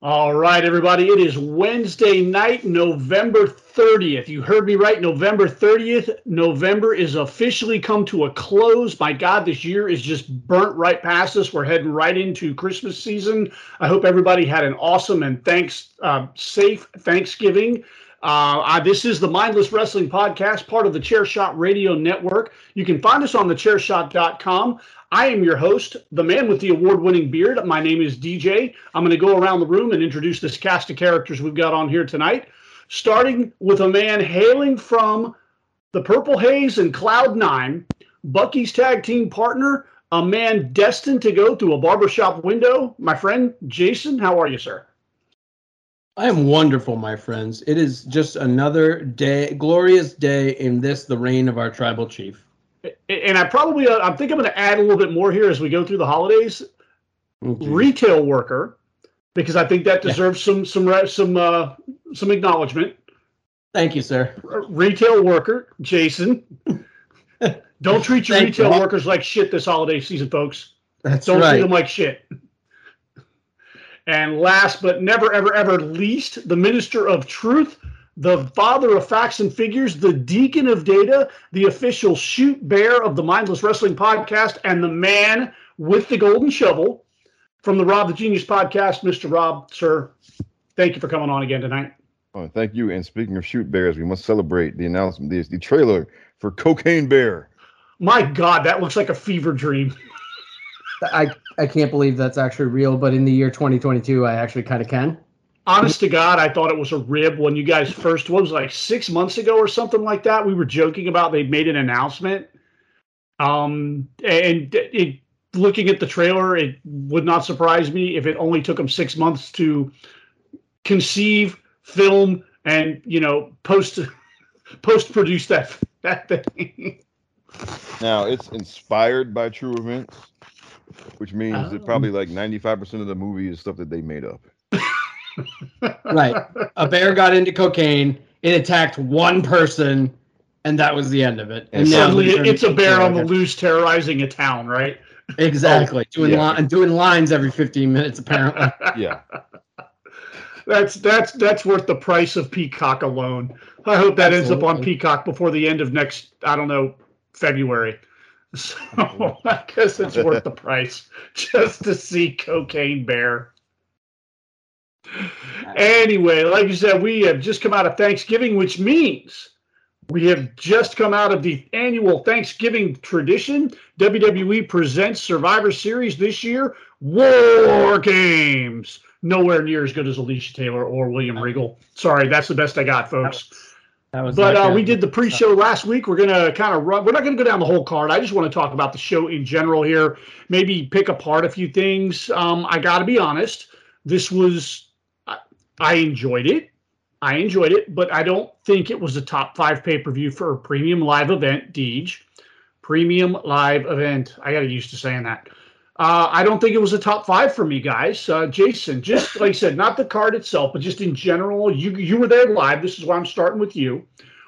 All right, everybody. It is Wednesday night, November 30th. You heard me right. November 30th. November is officially come to a close. My God, this year is just burnt right past us. We're heading right into Christmas season. I hope everybody had an awesome and thanks, uh, safe Thanksgiving. Uh, I, this is the Mindless Wrestling Podcast, part of the Chairshot Radio Network. You can find us on the thechairshot.com. I am your host, the man with the award winning beard. My name is DJ. I'm going to go around the room and introduce this cast of characters we've got on here tonight, starting with a man hailing from the Purple Haze and Cloud Nine, Bucky's tag team partner, a man destined to go through a barbershop window. My friend Jason, how are you, sir? I am wonderful, my friends. It is just another day, glorious day in this, the reign of our tribal chief and I probably uh, I think I'm going to add a little bit more here as we go through the holidays. Okay. Retail worker, because I think that deserves yeah. some some some uh, some acknowledgement. Thank you, sir. Retail worker, Jason. Don't treat your retail you. workers like shit this holiday season, folks. That's Don't right. treat them like shit. And last but never, ever, ever least, the minister of truth, the father of facts and figures, the deacon of data, the official shoot bear of the Mindless Wrestling podcast, and the man with the golden shovel from the Rob the Genius podcast, Mr. Rob, sir. Thank you for coming on again tonight. Oh, thank you. And speaking of shoot bears, we must celebrate the announcement, the, the trailer for Cocaine Bear. My God, that looks like a fever dream. I, I can't believe that's actually real, but in the year 2022, I actually kind of can honest to God, I thought it was a rib when you guys first what was like six months ago or something like that. We were joking about they made an announcement. Um, and it, looking at the trailer, it would not surprise me if it only took them six months to conceive, film, and you know post post produce that that thing. Now it's inspired by true events, which means oh. that probably like ninety five percent of the movie is stuff that they made up right. A bear got into cocaine. It attacked one person, and that was the end of it. And, and suddenly, it's a bear on the loose terrorizing a town, right? Exactly. Oh, doing yeah. li- doing lines every 15 minutes, apparently. yeah. That's that's that's worth the price of Peacock alone. I hope that Absolutely. ends up on Peacock before the end of next, I don't know, February. So I guess it's worth the price just to see Cocaine Bear. Anyway, like you said, we have just come out of Thanksgiving, which means we have just come out of the annual Thanksgiving tradition. WWE presents Survivor Series this year, War Games. Nowhere near as good as Alicia Taylor or William Regal. Sorry, that's the best I got, folks. That was but uh, we did the pre-show last week. We're gonna kind of run. We're not gonna go down the whole card. I just want to talk about the show in general here. Maybe pick apart a few things. Um, I got to be honest. This was I enjoyed it. I enjoyed it, but I don't think it was a top five pay per view for a premium live event, Deej. Premium live event. I got used to saying that. Uh, I don't think it was a top five for me, guys. Uh, Jason, just like I said, not the card itself, but just in general, you you were there live. This is why I'm starting with you.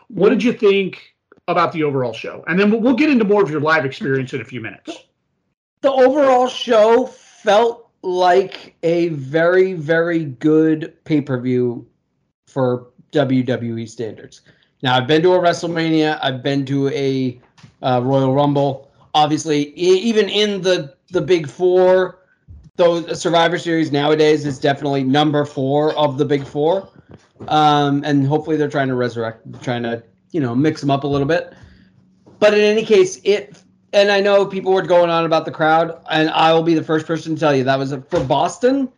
What did you think about the overall show? And then we'll, we'll get into more of your live experience in a few minutes. The overall show felt like a very, very good pay per view for WWE standards. Now, I've been to a WrestleMania, I've been to a uh, Royal Rumble. Obviously, even in the the big four, though Survivor Series nowadays is definitely number four of the big four. Um, and hopefully, they're trying to resurrect, trying to you know mix them up a little bit. But in any case, it and I know people were going on about the crowd, and I will be the first person to tell you that was a, for Boston.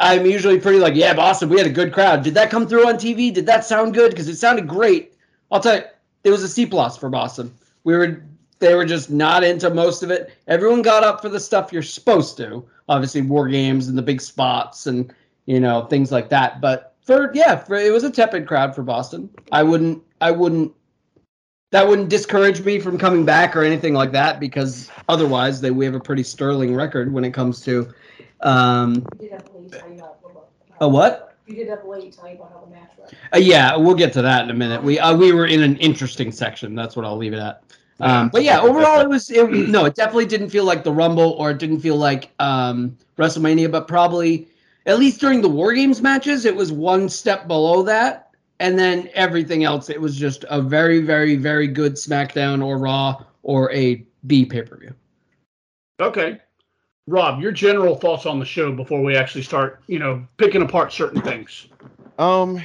I'm usually pretty like, yeah, Boston, we had a good crowd. Did that come through on TV? Did that sound good? Because it sounded great. I'll tell you, it was a C plus for Boston. We were they were just not into most of it. Everyone got up for the stuff you're supposed to, obviously war games and the big spots and you know things like that. But for yeah, for, it was a tepid crowd for Boston. I wouldn't I wouldn't that wouldn't discourage me from coming back or anything like that because otherwise they we have a pretty sterling record when it comes to um You did have a lady tell you about a what? You did have a lady tell you about how the match went. Uh, yeah, we'll get to that in a minute. We uh, we were in an interesting section. That's what I'll leave it at. Um, but yeah, overall, it was it, no, it definitely didn't feel like the Rumble or it didn't feel like um, WrestleMania, but probably at least during the War Games matches, it was one step below that, and then everything else, it was just a very, very, very good SmackDown or Raw or a B pay per view. Okay. Rob, your general thoughts on the show before we actually start, you know, picking apart certain things. Um,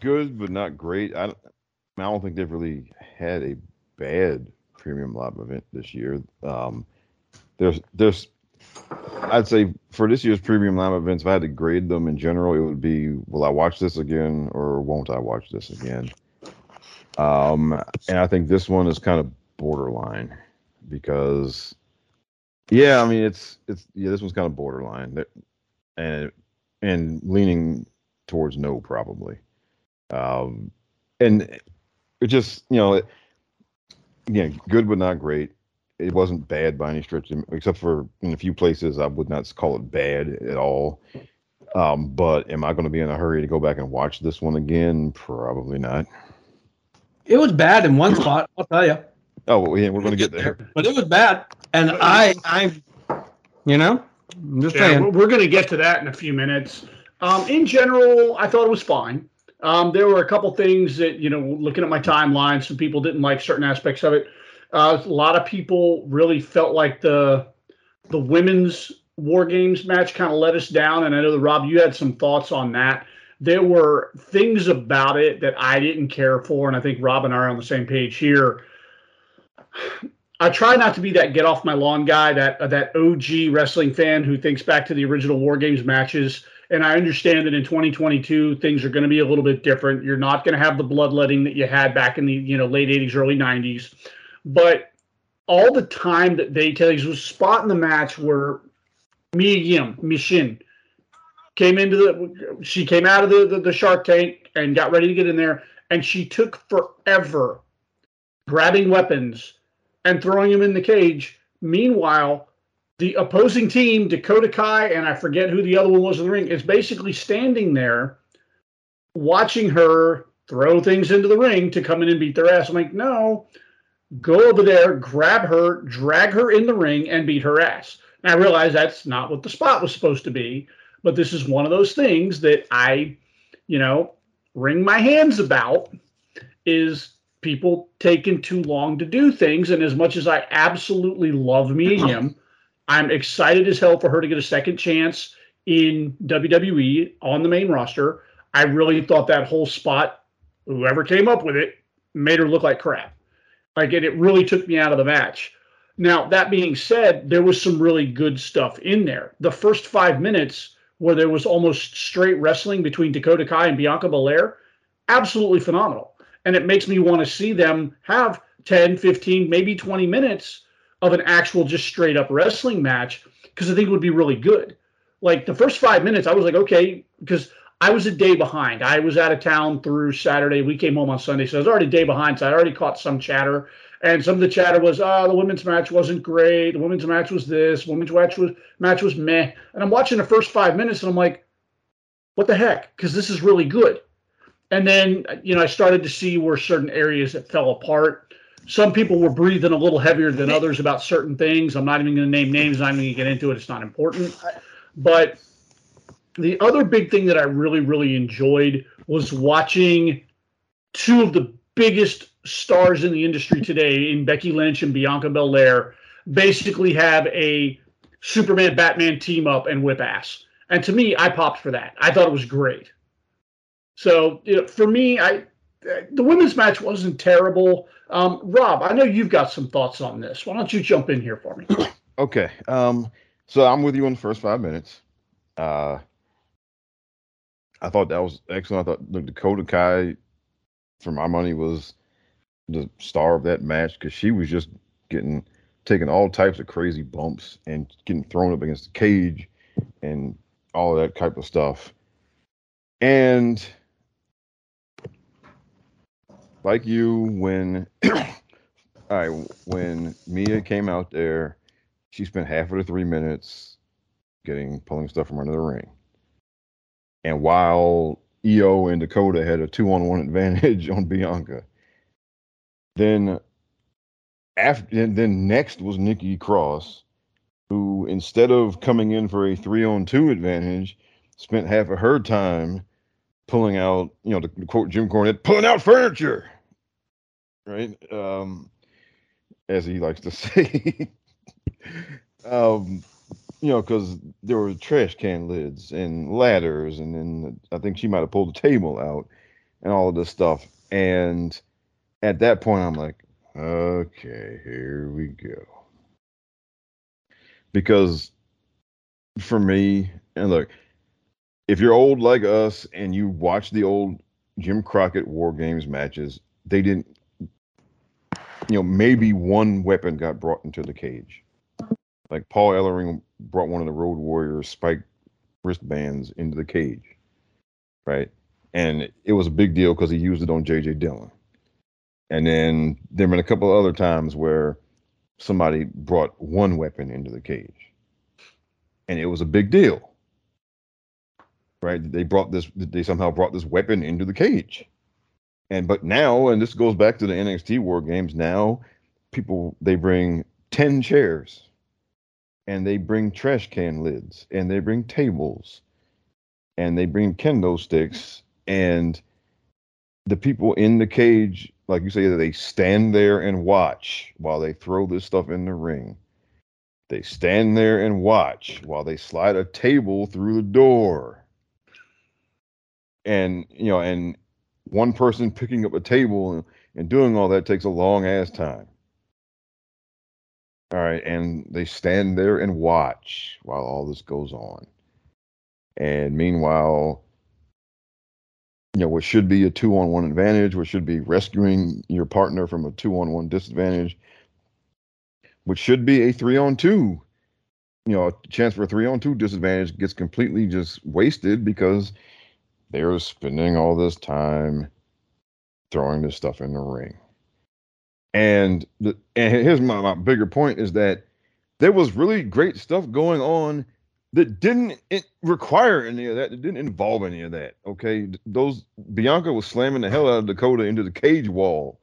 good but not great. I don't, I don't think they've really had a bad premium live event this year. Um, there's there's I'd say for this year's premium live events, if I had to grade them in general, it would be will I watch this again or won't I watch this again? Um, and I think this one is kind of borderline because yeah, I mean it's it's yeah, this one's kind of borderline. And and leaning towards no probably. Um and it just, you know, it, again, good but not great. It wasn't bad by any stretch, except for in a few places I would not call it bad at all. Um, but am I going to be in a hurry to go back and watch this one again? Probably not. It was bad in one spot, I'll tell you. Oh, well, yeah, we're going to get there. But it was bad, and I, I, you know, I'm just Yeah, saying. we're, we're going to get to that in a few minutes. Um, in general, I thought it was fine. Um, there were a couple things that, you know, looking at my timeline, some people didn't like certain aspects of it. Uh, a lot of people really felt like the the women's war games match kind of let us down, and I know that Rob, you had some thoughts on that. There were things about it that I didn't care for, and I think Rob and I are on the same page here. I try not to be that get off my lawn guy, that uh, that OG wrestling fan who thinks back to the original War Games matches. And I understand that in 2022 things are going to be a little bit different. You're not going to have the bloodletting that you had back in the you know late 80s, early 90s. But all the time that they tell you was spot in the match where Mia Yim, Mishin, came into the she came out of the, the the Shark Tank and got ready to get in there, and she took forever grabbing weapons and throwing them in the cage. Meanwhile, the opposing team, Dakota Kai, and I forget who the other one was in the ring, is basically standing there watching her throw things into the ring to come in and beat their ass. I'm like, no, go over there, grab her, drag her in the ring, and beat her ass. And I realize that's not what the spot was supposed to be, but this is one of those things that I, you know, wring my hands about is people taking too long to do things. And as much as I absolutely love Mia Yim, I'm excited as hell for her to get a second chance in WWE on the main roster. I really thought that whole spot, whoever came up with it, made her look like crap. Like it, it really took me out of the match. Now, that being said, there was some really good stuff in there. The first five minutes, where there was almost straight wrestling between Dakota Kai and Bianca Belair, absolutely phenomenal and it makes me want to see them have 10 15 maybe 20 minutes of an actual just straight up wrestling match because i think it would be really good like the first five minutes i was like okay because i was a day behind i was out of town through saturday we came home on sunday so i was already a day behind so i already caught some chatter and some of the chatter was oh the women's match wasn't great the women's match was this women's match was match was meh and i'm watching the first five minutes and i'm like what the heck because this is really good and then, you know, I started to see where certain areas that fell apart. Some people were breathing a little heavier than others about certain things. I'm not even going to name names. I'm not even going to get into it. It's not important. But the other big thing that I really, really enjoyed was watching two of the biggest stars in the industry today, in Becky Lynch and Bianca Belair, basically have a Superman Batman team up and whip ass. And to me, I popped for that. I thought it was great. So you know, for me, I the women's match wasn't terrible. Um, Rob, I know you've got some thoughts on this. Why don't you jump in here for me? Okay. Um, so I'm with you on the first five minutes. Uh, I thought that was excellent. I thought look, Dakota Kai, for my money, was the star of that match because she was just getting taking all types of crazy bumps and getting thrown up against the cage and all that type of stuff. And like you, when I when Mia came out there, she spent half of the three minutes getting pulling stuff from under the ring. And while Io and Dakota had a two on one advantage on Bianca, then after then next was Nikki Cross, who instead of coming in for a three on two advantage, spent half of her time pulling out, you know, to quote Jim Cornette, pulling out furniture. Right? Um, as he likes to say. um, you know, because there were trash can lids and ladders, and then I think she might have pulled the table out and all of this stuff. And at that point, I'm like, okay, here we go. Because for me, and look, if you're old like us and you watch the old Jim Crockett War Games matches, they didn't, you know, maybe one weapon got brought into the cage. Like Paul Ellering brought one of the Road Warriors spike wristbands into the cage, right? And it was a big deal because he used it on J.J. Dillon. And then there have been a couple of other times where somebody brought one weapon into the cage, and it was a big deal, right? They brought this, they somehow brought this weapon into the cage. And but now, and this goes back to the NXT War Games. Now, people they bring ten chairs and they bring trash can lids and they bring tables and they bring kendo sticks and the people in the cage like you say they stand there and watch while they throw this stuff in the ring. They stand there and watch while they slide a table through the door. And you know and one person picking up a table and, and doing all that takes a long ass time all right, and they stand there and watch while all this goes on. And meanwhile, you know, what should be a two on one advantage, what should be rescuing your partner from a two on one disadvantage, which should be a three on two, you know, a chance for a three on two disadvantage gets completely just wasted because they're spending all this time throwing this stuff in the ring. And the, and here's my, my bigger point is that there was really great stuff going on that didn't require any of that. It didn't involve any of that. Okay, those Bianca was slamming the hell out of Dakota into the cage wall.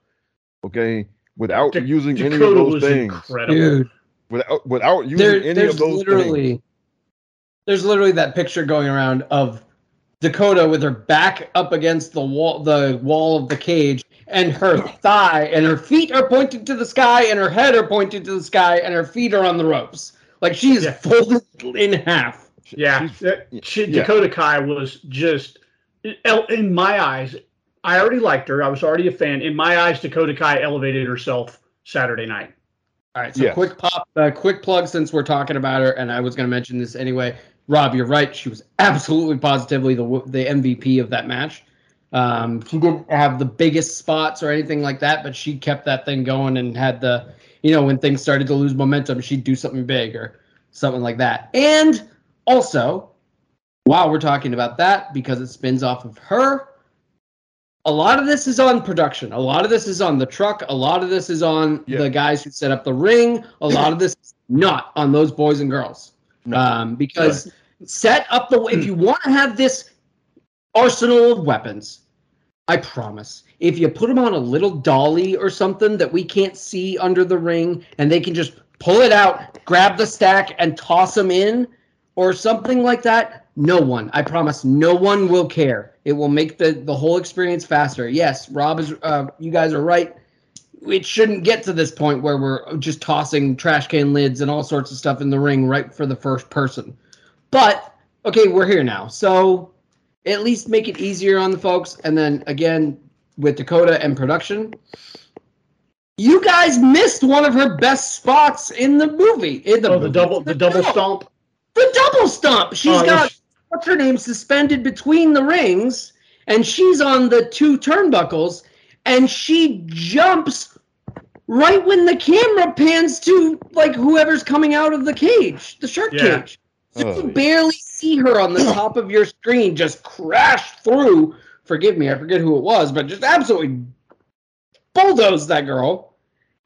Okay, without Da- using any of Dakota those was things. incredible. Dude, Without without using there, any of there's those literally things. there's literally that picture going around of Dakota with her back up against the wall the wall of the cage and her thigh and her feet are pointed to the sky and her head are pointed to the sky and her feet are on the ropes. Like she is Yeah. folded in half. Yeah, She's- that- yeah, she, yeah. Dakota Kai was just, in my eyes, I already liked her. I was already a fan. In my eyes, Dakota Kai elevated herself Saturday night. All right, so Yes. quick pop, uh, quick plug since we're talking about her, and I was going to mention this anyway. Rob, you're right. She was absolutely positively the the MVP of that match. Um, she didn't have the biggest spots or anything like that, but she kept that thing going and had the, you know, when things started to lose momentum, she'd do something big or something like that. And also, while we're talking about that, because it spins off of her, a lot of this is on production. A lot of this is on the truck. A lot of this is on Yeah. the guys who set up the ring. A lot of this is not on those boys and girls. No. Um, because set up the if you want to have this arsenal of weapons, I promise. If you put them on a little dolly or something that we can't see under the ring, and they can just pull it out, grab the stack, and toss them in, or something like that, no one. I promise, no one will care. It will make the the whole experience faster. Yes, Rob is. Uh, you guys are right. It shouldn't get to this point where we're just tossing trash can lids and all sorts of stuff in the ring right for the first person. But okay, we're here now, so at least make it easier on the folks. And then again, with Dakota and production, you guys missed one of her best spots in the movie. In the, Oh, the double, the double stomp. The double stomp. She's Oh, got what's her name suspended between the rings, and she's on the two turnbuckles, and she jumps right when the camera pans to like whoever's coming out of the cage, the shark Yeah. cage. So Oh, you yeah. barely see her on the top of your screen just crash through. Forgive me, I forget who it was, but just absolutely bulldozed that girl.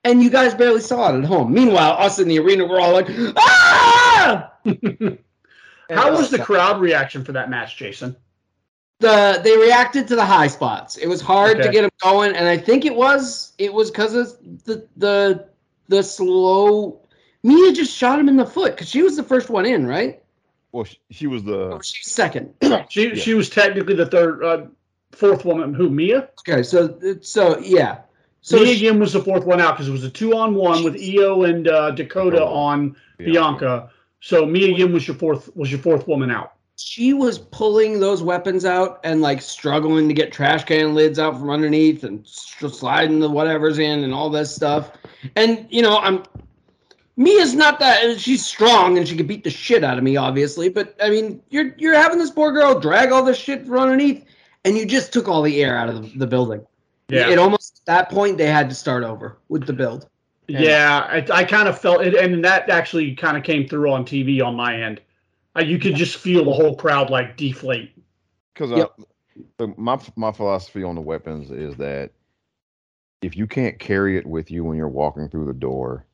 And you guys barely saw it at home. Meanwhile, us in the arena were all like, ah! How was the crowd reaction for that match, Jason? the they reacted to the high spots. It was hard to get them going, and I think it was it was because of the the the slow. Mia just shot him in the foot because she was the first one in, right? Well, she, she was the Or she's second. She Yeah. she was technically the third, uh, fourth woman. Who Mia? okay, so so yeah, so Mia she- Yim was the fourth one out because it was a two on one with Io and uh, Dakota Oh, on Bianca. So Mia Yim was your fourth was your fourth woman out. she was pulling those weapons out and like struggling to get trash can lids out from underneath and sliding the whatever's in and all this stuff. And you know, I'm Mia's not that she's strong and she could beat the shit out of me, obviously. But I mean, you're you're having this poor girl drag all this shit from underneath, and you just took all the air out of the, the building. Yeah. It almost at that point they had to start over with the build. Yeah, I, I kind of felt it, and that actually kind of came through on TV on my end. Uh, you could just feel the whole crowd like deflate. because Yep. my my philosophy on the weapons is that if you can't carry it with you when you're walking through the door,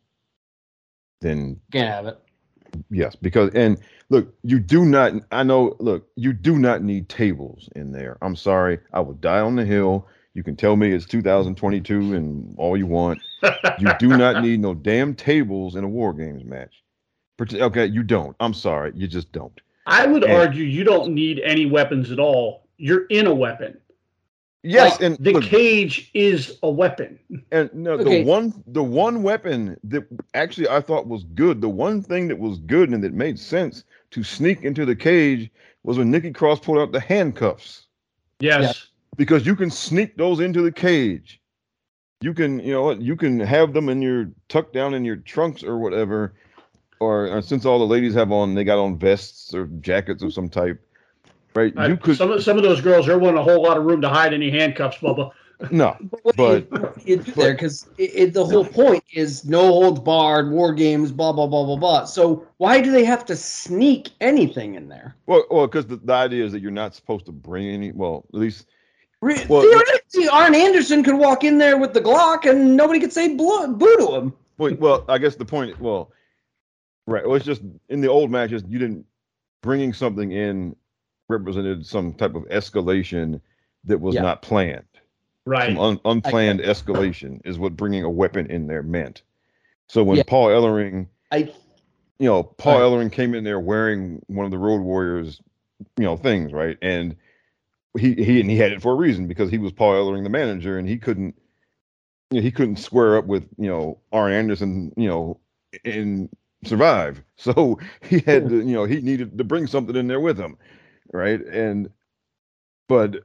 then Can't have it. yes, because and look, you do not. I know. Look, you do not need tables in there. I'm sorry, I will die on the hill. You can tell me it's 2022 and all you want. You do not need no damn tables in a war games match. Okay, you don't. I'm sorry, you just don't. I would And- argue you don't need any weapons at all. You're in a weapon. Yes, Like, and the look, cage is a weapon. And no, Okay. the one the one weapon that actually I thought was good, the one thing that was good and that made sense to sneak into the cage was when Nikki Cross pulled out the handcuffs. Yes. Because you can sneak those into the cage. You can, you know you can have them in your tucked down in your trunks or whatever. Or uh, since all the ladies have on, they got on vests or jackets of some type. Right? I- you could some of some of those girls there wasn't a whole lot of room to hide any handcuffs, Bubba. no. What do you- But- what do you there because it, it, the whole point is no holds barred, war games, blah blah blah blah blah. So why do they have to sneak anything in there? Well, well, because the, the idea is that you're not supposed to bring any. Well, at least Re- Well, Theoretically, Arn Anderson could walk in there with the Glock and nobody could say blo- boo to him. Well, well, I guess the point. Well, right. Well, it's just in the old matches, you didn't bringing something in represented some type of escalation that was Yeah. not planned. Right. Some un, unplanned escalation is what bringing a weapon in there meant. So when Yeah. Paul Ellering, I you know, Paul Right. Ellering came in there wearing one of the Road Warriors, you know, things, right? And he he and he had it for a reason because he was Paul Ellering, the manager, and he couldn't, you know, he couldn't square up with you know Arn Anderson, you know, and survive. So he had to, you know, he needed to bring something in there with him, right? And but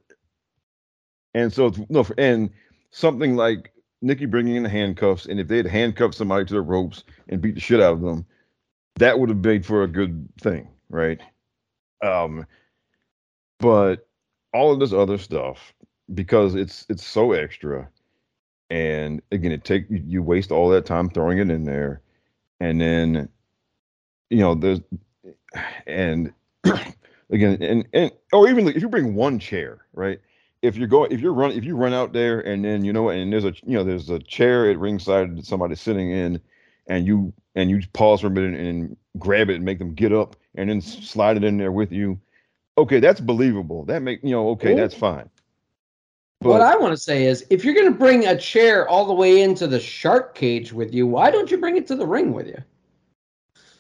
and so it's no, and something like Nikki bringing in the handcuffs, and if they had handcuffed somebody to the ropes and beat the shit out of them, that would have made for a good thing, right? Um, but all of this other stuff because it's it's so extra, and again, it take you- waste all that time throwing it in there, and then you know there's and again and and or even like if you bring one chair, right? If you're going, if you're run, if you run out there and then you know, and there's a you know, there's a chair at ringside that somebody's sitting in, and you and you pause for a minute and grab it and make them get up and then slide it in there with you. Okay, that's believable. That make you know, okay, Cool. that's fine. But, what I want to say is, if you're going to bring a chair all the way into the shark cage with you, why don't you bring it to the ring with you?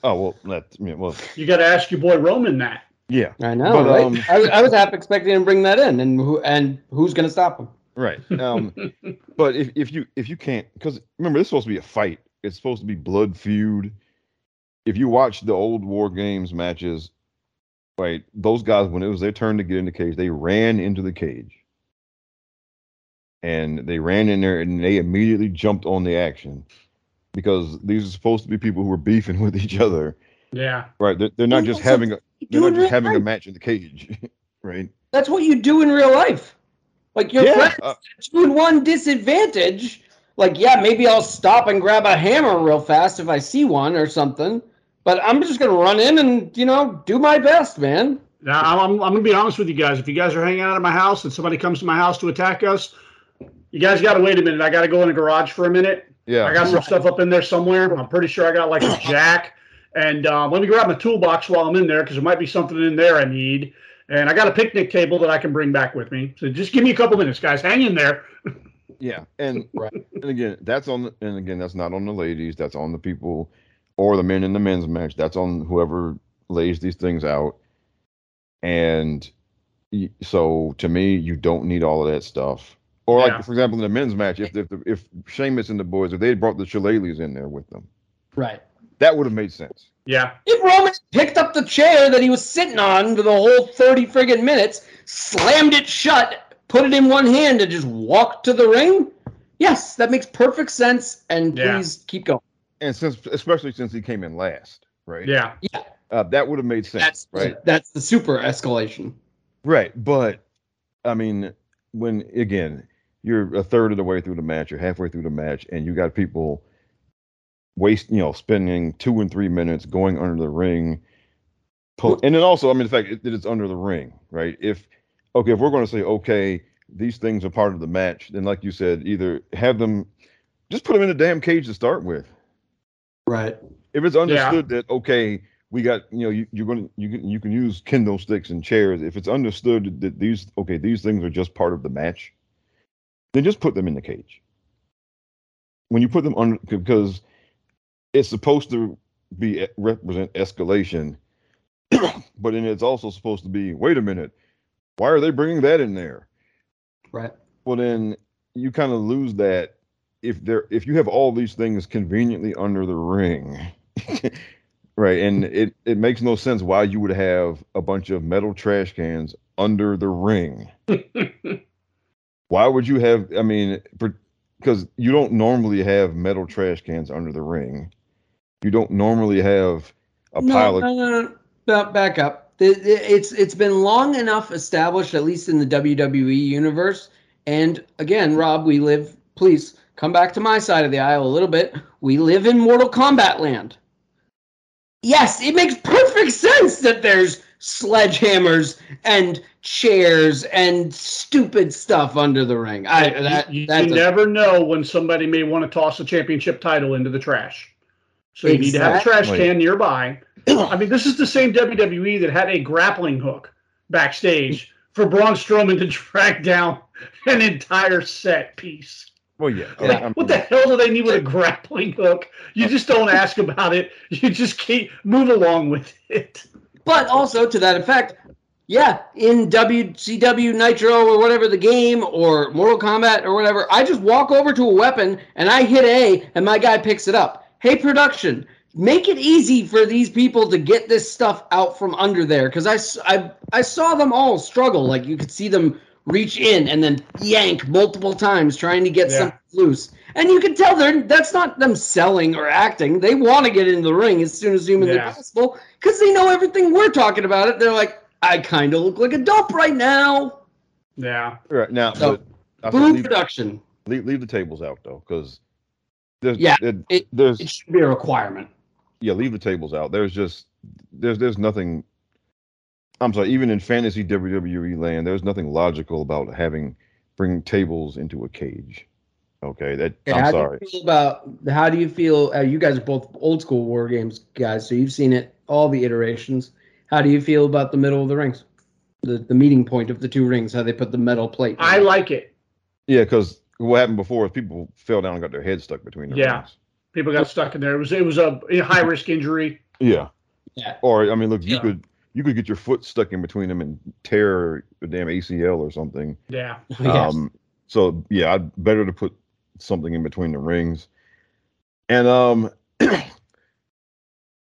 oh well, that yeah, well, You got to ask your boy Roman that. Yeah, I know, But, right? um, I, was- I was half expecting him to bring that in, and who and who's going to stop him? right. Um, but if if you if you can't, because remember, this is supposed to be a fight. It's supposed to be blood feud. If you watch the old war games matches, right, those guys when it was their turn to get in the cage, they ran into the cage. And they ran in there and they immediately jumped on the action because these are supposed to be people who are beefing with each other, Yeah. right? They're, they're not just having a they're not just real having a match in the cage, right? That's what you do in real life. Like your yeah, friends uh, two and one disadvantage. Like, yeah, maybe I'll stop and grab a hammer real fast if I see one or something. But I'm just gonna run in and you know do my best, man. Now, I'm, I'm, I'm going to be honest with you guys. If you guys are hanging out at my house and somebody comes to my house to attack us, you guys got to wait a minute. I got to go in the garage for a minute. Yeah. I got some stuff up in there somewhere. I'm pretty sure I got like a jack. And uh, let me grab my toolbox while I'm in there because there might be something in there I need. And I got a picnic table that I can bring back with me. So just give me a couple minutes, guys. Hang in there. Yeah, and Right. and again, that's on the, and again, that's not on the ladies. That's on the people or the men in the men's match. That's on whoever lays these things out. And so, to me, you don't need all of that stuff. Or Yeah. like, for example, in the men's match, if if if Sheamus and the boys, if they brought the Shillelaghs in there with them, Right. That would have made sense. Yeah. If Roman picked up the chair that he was sitting on for the whole 30 friggin' minutes, slammed it shut, put it in one hand, and just walked to the ring, yes, that makes perfect sense. And Yeah. please keep going. And since, especially since he came in last, right? Yeah. uh, that would have made sense, That's right? that's the super escalation. Right, but I mean, when again, you're a third of the way through the match, you're halfway through the match, and you got people waste, you know, spending two and three minutes going under the ring, pull, and then also, I mean, the fact that it's under the ring, right? If okay, if we're going to say okay, these things are part of the match, then like you said, either have them, just put them in a damn cage to start with. Right. If it's understood that okay, we got you know you, you're gonna you can you can use kendo sticks and chairs. If it's understood that these okay these things are just part of the match, then just put them in the cage. When you put them under because it's supposed to be represent escalation, but then it's also supposed to be wait a minute, why are they bringing that in there? Right. well then you kind of lose that if there if you have all these things conveniently under the ring right and it it makes no sense why you would have a bunch of metal trash cans under the ring why would you have i mean because you don't normally have metal trash cans under the ring you don't normally have a no, pile of no, no, no. Back up. It- it- It's it's been long enough established, at least in the WWE universe. And again, Rob, we live. Please come back to my side of the aisle a little bit. We live in Mortal Kombat land. Yes, it makes perfect sense that there's sledgehammers and chairs and stupid stuff under the ring. I that, you, you never know when somebody may want to toss a championship title into the trash. So you need to have a trash can nearby. I mean, this is the same WWE that had a grappling hook backstage for Braun Strowman to drag down an entire set piece. well yeah, Yeah. Like, I what the hell do they need with a grappling hook? You uh, just don't ask about it. You just keep move along with it. But also to that effect, yeah, in WCW Nitro or whatever the game or Mortal Kombat or whatever, I just walk over to a weapon and I hit A and my guy picks it up. Hey, production, make it easy for these people to get this stuff out from under there because I, I, I saw them all struggle. Like you could see them reach in and then yank multiple times trying to get Yeah. something loose. And you can tell they're that's not them selling or acting. They want to get in the ring as soon as humanly Yeah. possible because they know everything we're talking about it. They're like, I kind of look like a dope right now. Yeah. right now So, but Boom leave, production. leave, leave the tables out though because there's Yeah, there- it- there's It should be a requirement. yeah, leave the tables out. There's just there's there's nothing. I'm sorry, even in fantasy WWE land, there's nothing logical about having bring tables into a cage. Okay, that Okay, I'm how sorry. do you feel about how do you feel? Uh, you guys are both old school war games guys, so you've seen it all the iterations. How do you feel about the middle of the rings, the the meeting point of the two rings? How they put the metal plate? I like it. Yeah, because what happened before is people fell down and got their heads stuck between the Yeah. rings. People got stuck in there. It was it was a, a high risk injury. Yeah. Yeah. Or I mean, look, you Yeah. could you could get your foot stuck in between them and tear a damn ACL or something. Yeah. Yes. Um, so yeah, I'd better to put something in between the rings. And um, I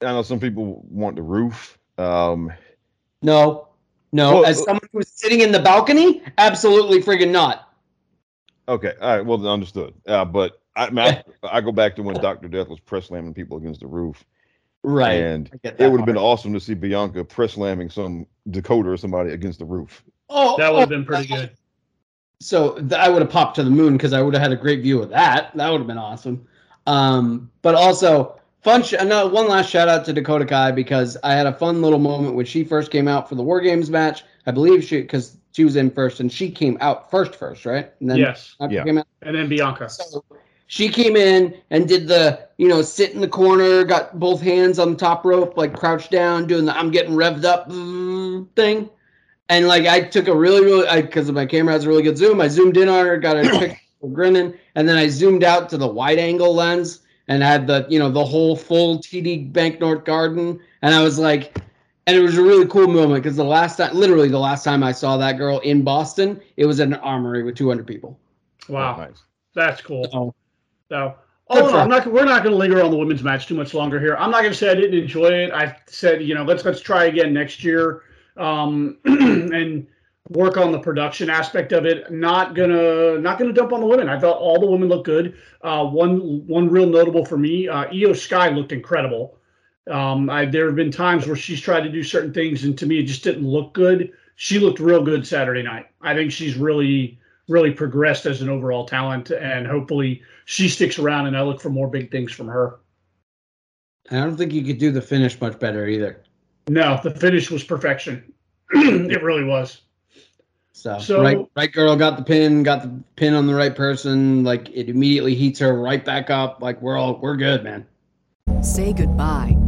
know some people want the roof. Um, no, no. Well, As someone who's sitting in the balcony, absolutely friggin' not. Okay, all right, well understood. Uh, but I, I, mean, I, I go back to when Doctor Death was press slamming people against the roof, Right. and it would have been awesome to see Bianca press slamming some Dakota or somebody against the roof. Oh, That would oh, have been pretty good. so th- I would have popped to the moon because I would have had a great view of that. That would have been awesome. Um, but also fun. Sh- another one last shout out to Dakota Kai because I had a fun little moment when she first came out for the War Games match. I believe she because she was in first and she came out first first right and then yes, Bianca Yeah. came out. and then Bianca. So she came in and did the, you know, sit in the corner, got both hands on the top rope, like crouched down, doing the I'm getting revved up thing. And like I took a really, really, I because my camera has a really good zoom. I zoomed in on her, got a picture grinning, and then I zoomed out to the wide angle lens and had the, you know, the whole full TD Bank North Garden. And I was like, and it was a really cool moment because the last time, literally the last time I saw that girl in Boston, it was at an armory with 200 people. Wow, Nice. that's cool. So, So, Good oh, for no, I'm not. We're not going to linger on the women's match too much longer here. I'm not going to say I didn't enjoy it. I said, you know, let's let's try again next year, um, and work on the production aspect of it. Not gonna not gonna dump on the women. I thought all the women looked good. Uh, one one real notable for me, uh, Io Sky looked incredible. Um, I, there have been times where she's tried to do certain things, and to me, it just didn't look good. She looked real good Saturday night. I think she's really really progressed as an overall talent, and hopefully she sticks around. And I look for more big things from her. I don't think you could do the finish much better either. No, the finish was perfection. it really was. So, So- right, right girl got the pin, got the pin on the right person. Like it immediately heats her right back up. Like we're all we're good, man. Say goodbye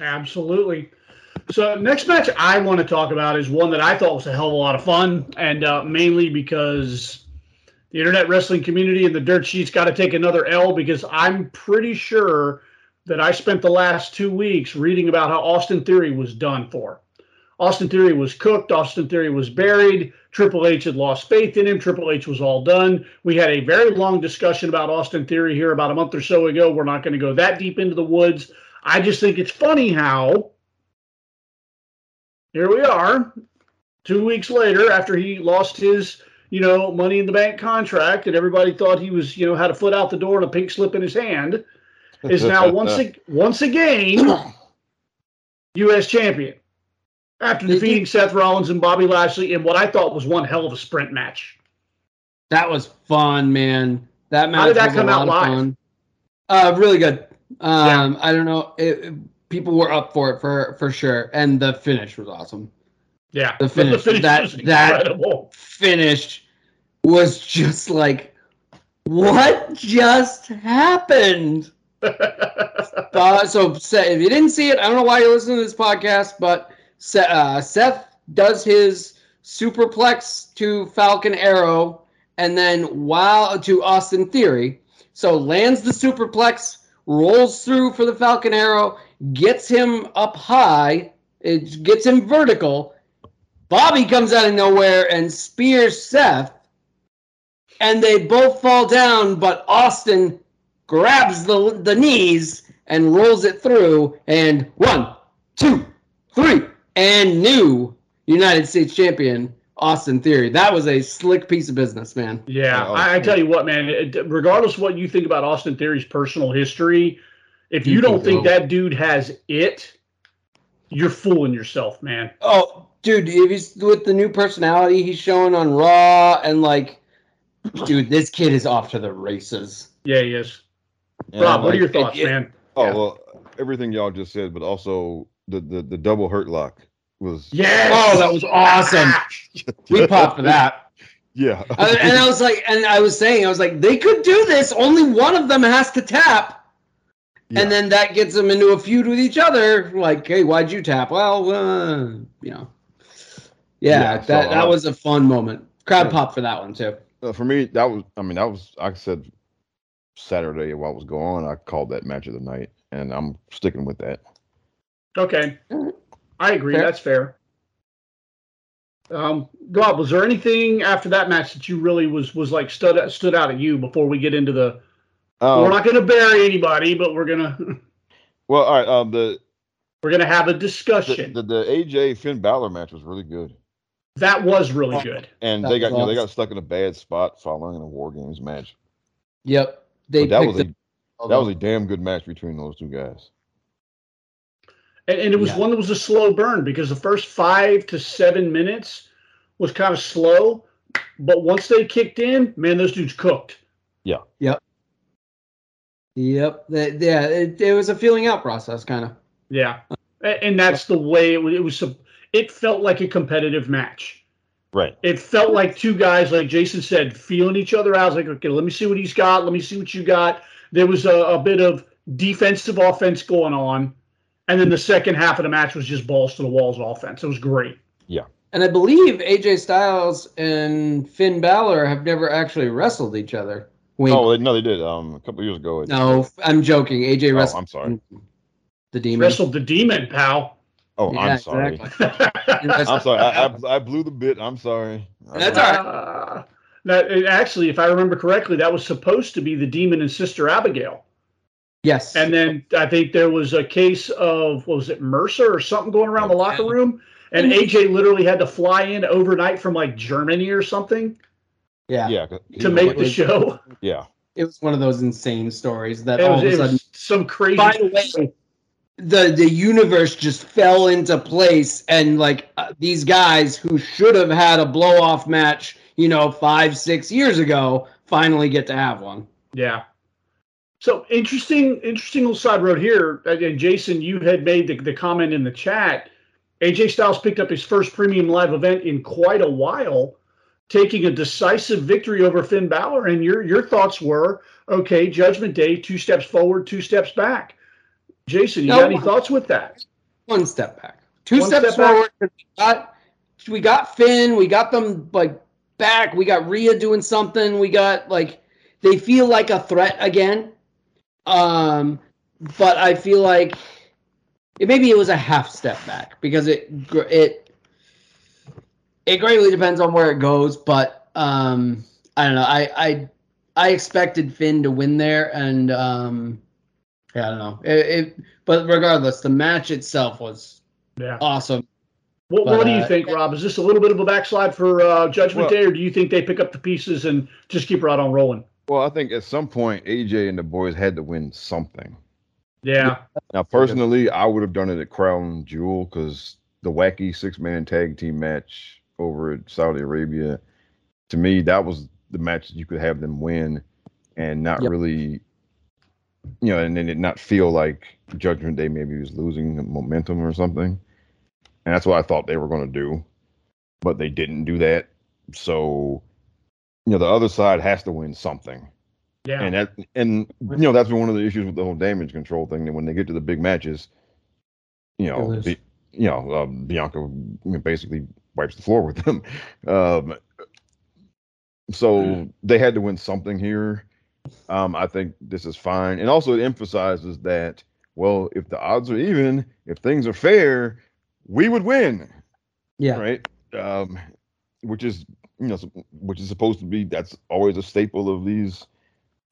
Absolutely. So next match I want to talk about is one that I thought was a hell of a lot of fun, and uh, mainly because the internet wrestling community and the dirt sheets got to take another L because I'm pretty sure that I spent the last two weeks reading about how Austin Theory was done for. Austin Theory was cooked. Austin Theory was buried. Triple H had lost faith in him. Triple H was all done. We had a very long discussion about Austin Theory here about a month or so ago. We're not going to go that deep into the woods. I just think it's funny how here we are, two weeks later after he lost his, you know, money in the bank contract, and everybody thought he was, you know, had a foot out the door and a pink slip in his hand, is now once ag- once again U.S. champion after Did defeating you- Seth Rollins and Bobby Lashley in what I thought was one hell of a sprint match. That was fun, man. That match How did that was come a out lot of live? Uh, really good. Um, I don't know. It, people were up for it for for sure, and the finish was awesome. Yeah, The finish, that- was that- incredible. Finish was just like, what just happened? Uh, so if you didn't see it, I don't know why you're listening to this podcast, but Seth, uh, Seth does his superplex to Falcon Arrow, and then while to Austin Theory, so lands the superplex, rolls through for the Falcon Arrow, gets him up high, it gets him vertical. Bobby comes out of nowhere and spears Seth, and they both fall down, but Austin grabs the the knees and rolls it through and one two three and new united states champion austin theory that was a slick piece of business man Yeah, Yeah, oh, I, I tell you what, man. It, regardless of what you think about Austin Theory's personal history, if you don't think that dude has it, you're fooling yourself, man. oh dude if he's with the new personality he's showing on raw and like dude this kid is off to the races Yeah, he is. And Rob, I'm what are your thoughts, it- man? Oh Yeah. well, everything y'all just said, but also the the, the double hurt lock was Yes. Oh, that was awesome. we popped for that yeah. And i was like and i was saying i was like they could do this only one of them has to tap Yeah. and then that gets them into a feud with each other. Like, hey, why'd you tap? Well, uh, you know, yeah, Yeah, so, that that uh, was a fun moment. Crowd yeah. pop for that one too. Uh, for me, that was. I mean, that was. I said Saturday while it was going on. I called that match of the night, and I'm sticking with that. Okay. I agree. Fair. That's fair. Um, Rob, was there anything after that match that you really was was like stood stood out at you before we get into the? Um, we're not going to bury anybody, but we're gonna well, all right. Um, the we're gonna have a discussion. the the AJ Finn Balor match was really good, that was really good. and That they got was you know they got stuck in a bad spot following a War Games match. Yep. They But that was a it- that was a damn good match between those two guys. And, and it was Yeah. one that was a slow burn because the first five to seven minutes was kind of slow, but once they kicked in, man, those dudes cooked. Yeah. Yep. That- yeah. It, it was a feeling out process, kind of. Yeah, and that's the way it was. It, was, it felt like a competitive match. Right. It felt like two guys, like Jason said, feeling each other out. I was like, okay, let me see what he's got. Let me see what you got. There was a, a bit of defensive offense going on. And then the second half of the match was just balls to the walls offense. It was great. Yeah. And I believe AJ Styles and Finn Balor have never actually wrestled each other. Wink. Oh they, no, they did. Um, a couple years ago. no, I'm joking. AJ wrestled. Oh, wrestled I'm sorry. the demon. Wrestled the demon, pal. Oh, Yeah, I'm sorry. exactly. I'm sorry. I, I, I blew the bit. I'm sorry. That's all right. Uh, that, actually, if I remember correctly, that was supposed to be the demon and Sister Abigail. Yes. And then I think there was a case of what was it MRSA or something going around the locker room, and AJ literally had to fly in overnight from like Germany or something yeah. Yeah. to make the show. Yeah. It was one of those insane stories that It all was, of a it sudden, was some crazy. by the way, the the universe just fell into place, and like uh, these guys who should have had a blow off match, you know, five six years ago, finally get to have one. Yeah. So interesting, interesting little side road here. And Jason, you had made the, the comment in the chat. AJ Styles picked up his first premium live event in quite a while, taking a decisive victory over Finn Balor. And your your thoughts were, okay, Judgment Day, two steps forward, two steps back. Jason, you No. got any thoughts with that? One step back, two One steps step back. forward. We got we got Finn, we got them like back. We got Rhea doing something. We got like they feel like a threat again. Um, but I feel like it maybe it was a half step back because it it it greatly depends on where it goes. But um, I don't know. I I I expected Finn to win there, and um, yeah, I don't know. It, it but regardless, the match itself was Yeah. awesome. What, what do you Uh, think, Rob? Is this a little bit of a backslide for uh, Judgment Well- Day, or do you think they pick up the pieces and just keep right on rolling? Well, I think at some point AJ and the boys had to win something. Yeah. Now, personally, I would have done it at Crown Jewel because the wacky six man tag team match over at Saudi Arabia, to me, that was the match that you could have them win and not Yep. really, you know, and then it not feel like Judgment Day maybe was losing momentum or something. And that's what I thought they were going to do, but they didn't do that. So, you know, the other side has to win something. Yeah. And that and you know that's been one of the issues with the whole damage control thing. That when they get to the big matches, you know, They lose. Bi- you know, um, Bianca basically wipes the floor with them. Um, so they had to win something here. Um, I think this is fine, and also it emphasizes that well, if the odds are even, if things are fair, we would win Yeah. right? Um, which is you know, which is supposed to be that's always a staple of these,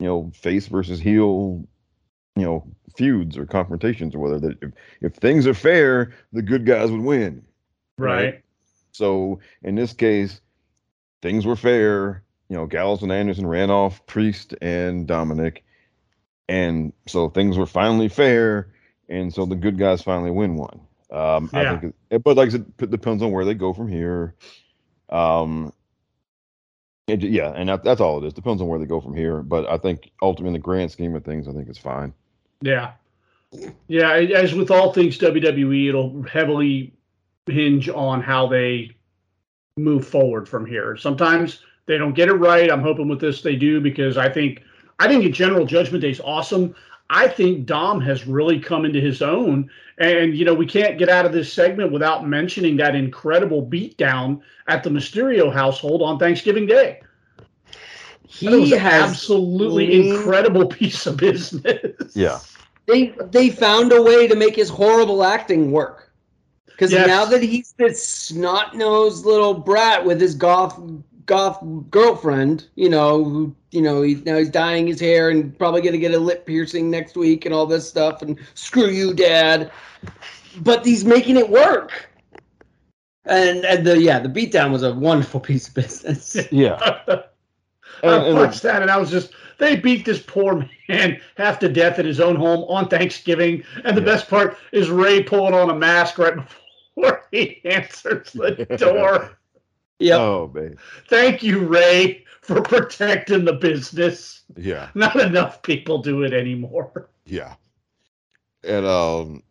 you know, face versus heel, you know, feuds or confrontations or whether that if, if things are fair, the good guys would win. right. So in this case, things were fair. You know, Gallows and Anderson ran off Priest and Dominic, and so things were finally fair, and so the good guys finally win one. Um, Yeah. I think, it, but like I said, it depends on where they go from here. Um, it, yeah, and that, that's all it is. Depends on where they go from here. But I think ultimately, in the grand scheme of things, I think it's fine. Yeah. Yeah. As with all things WWE, it'll heavily hinge on how they move forward from here. Sometimes they don't get it right. I'm hoping with this they do because I think I think in general Judgment Day is awesome. I think Dom has really come into his own. And, you know, we can't get out of this segment without mentioning that incredible beatdown at the Mysterio household on Thanksgiving Day. That was He has absolutely lean- incredible piece of business. Yeah, they they found a way to make his horrible acting work. Because Yes. now that he's this snot nosed little brat with his goth goth girlfriend, you know, who you know, he, now he's dyeing his hair and probably gonna get a lip piercing next week and all this stuff and screw you, dad. But he's making it work. And and the yeah, the beatdown was a wonderful piece of business. Yeah. I And, and watched that and I was just they beat this poor man half to death in his own home on Thanksgiving. And the Yeah. best part is Rey pulling on a mask right before he answers the door. Yep. oh man. Thank you, Rey, for protecting the business. Yeah. Not enough people do it anymore. Yeah. And um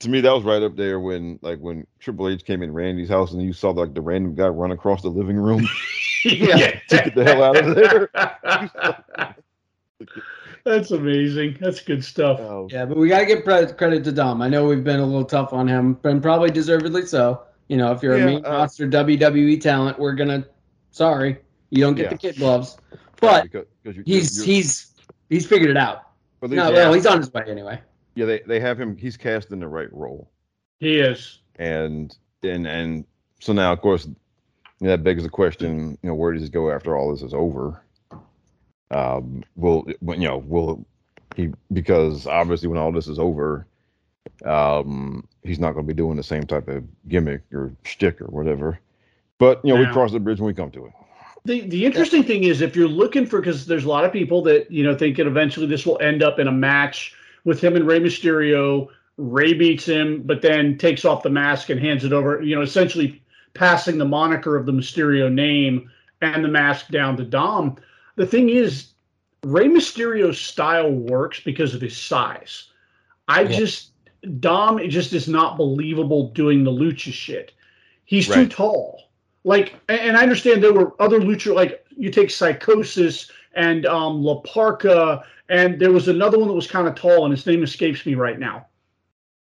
to me that was right up there when like when Triple H came in Randy's house and you saw like the random guy run across the living room. yeah. To get the hell out of there. That's amazing. That's good stuff. Um, Yeah, but we gotta give credit to Dom. I know we've been a little tough on him, and probably deservedly so. You know, if you're Yeah, a main uh, roster WWE talent, we're gonna. Sorry, you don't get Yeah. the kid gloves, but because, because you, he's you're- he's he's figured it out. but they- No, well, he's on his way anyway. Yeah, they, they have him he's cast in the right role. He is. And and and so now of course that begs the question, you know, where does he go after all this is over? Um will you know, will he because obviously when all this is over, um he's not gonna be doing the same type of gimmick or shtick or whatever. But you know, we cross the bridge when we come to it. The the interesting thing is if you're looking for because there's a lot of people that you know think that eventually this will end up in a match with him and Rey Mysterio. Rey beats him, but then takes off the mask and hands it over. You know, essentially passing the moniker of the Mysterio name and the mask down to Dom. The thing is, Rey Mysterio's style works because of his size. I Yeah. just Dom it just is not believable doing the lucha shit. He's too tall. Like, and- and I understand there were other lucha like you take Psicosis and um and there was another one that was kind of tall, and his name escapes me right now.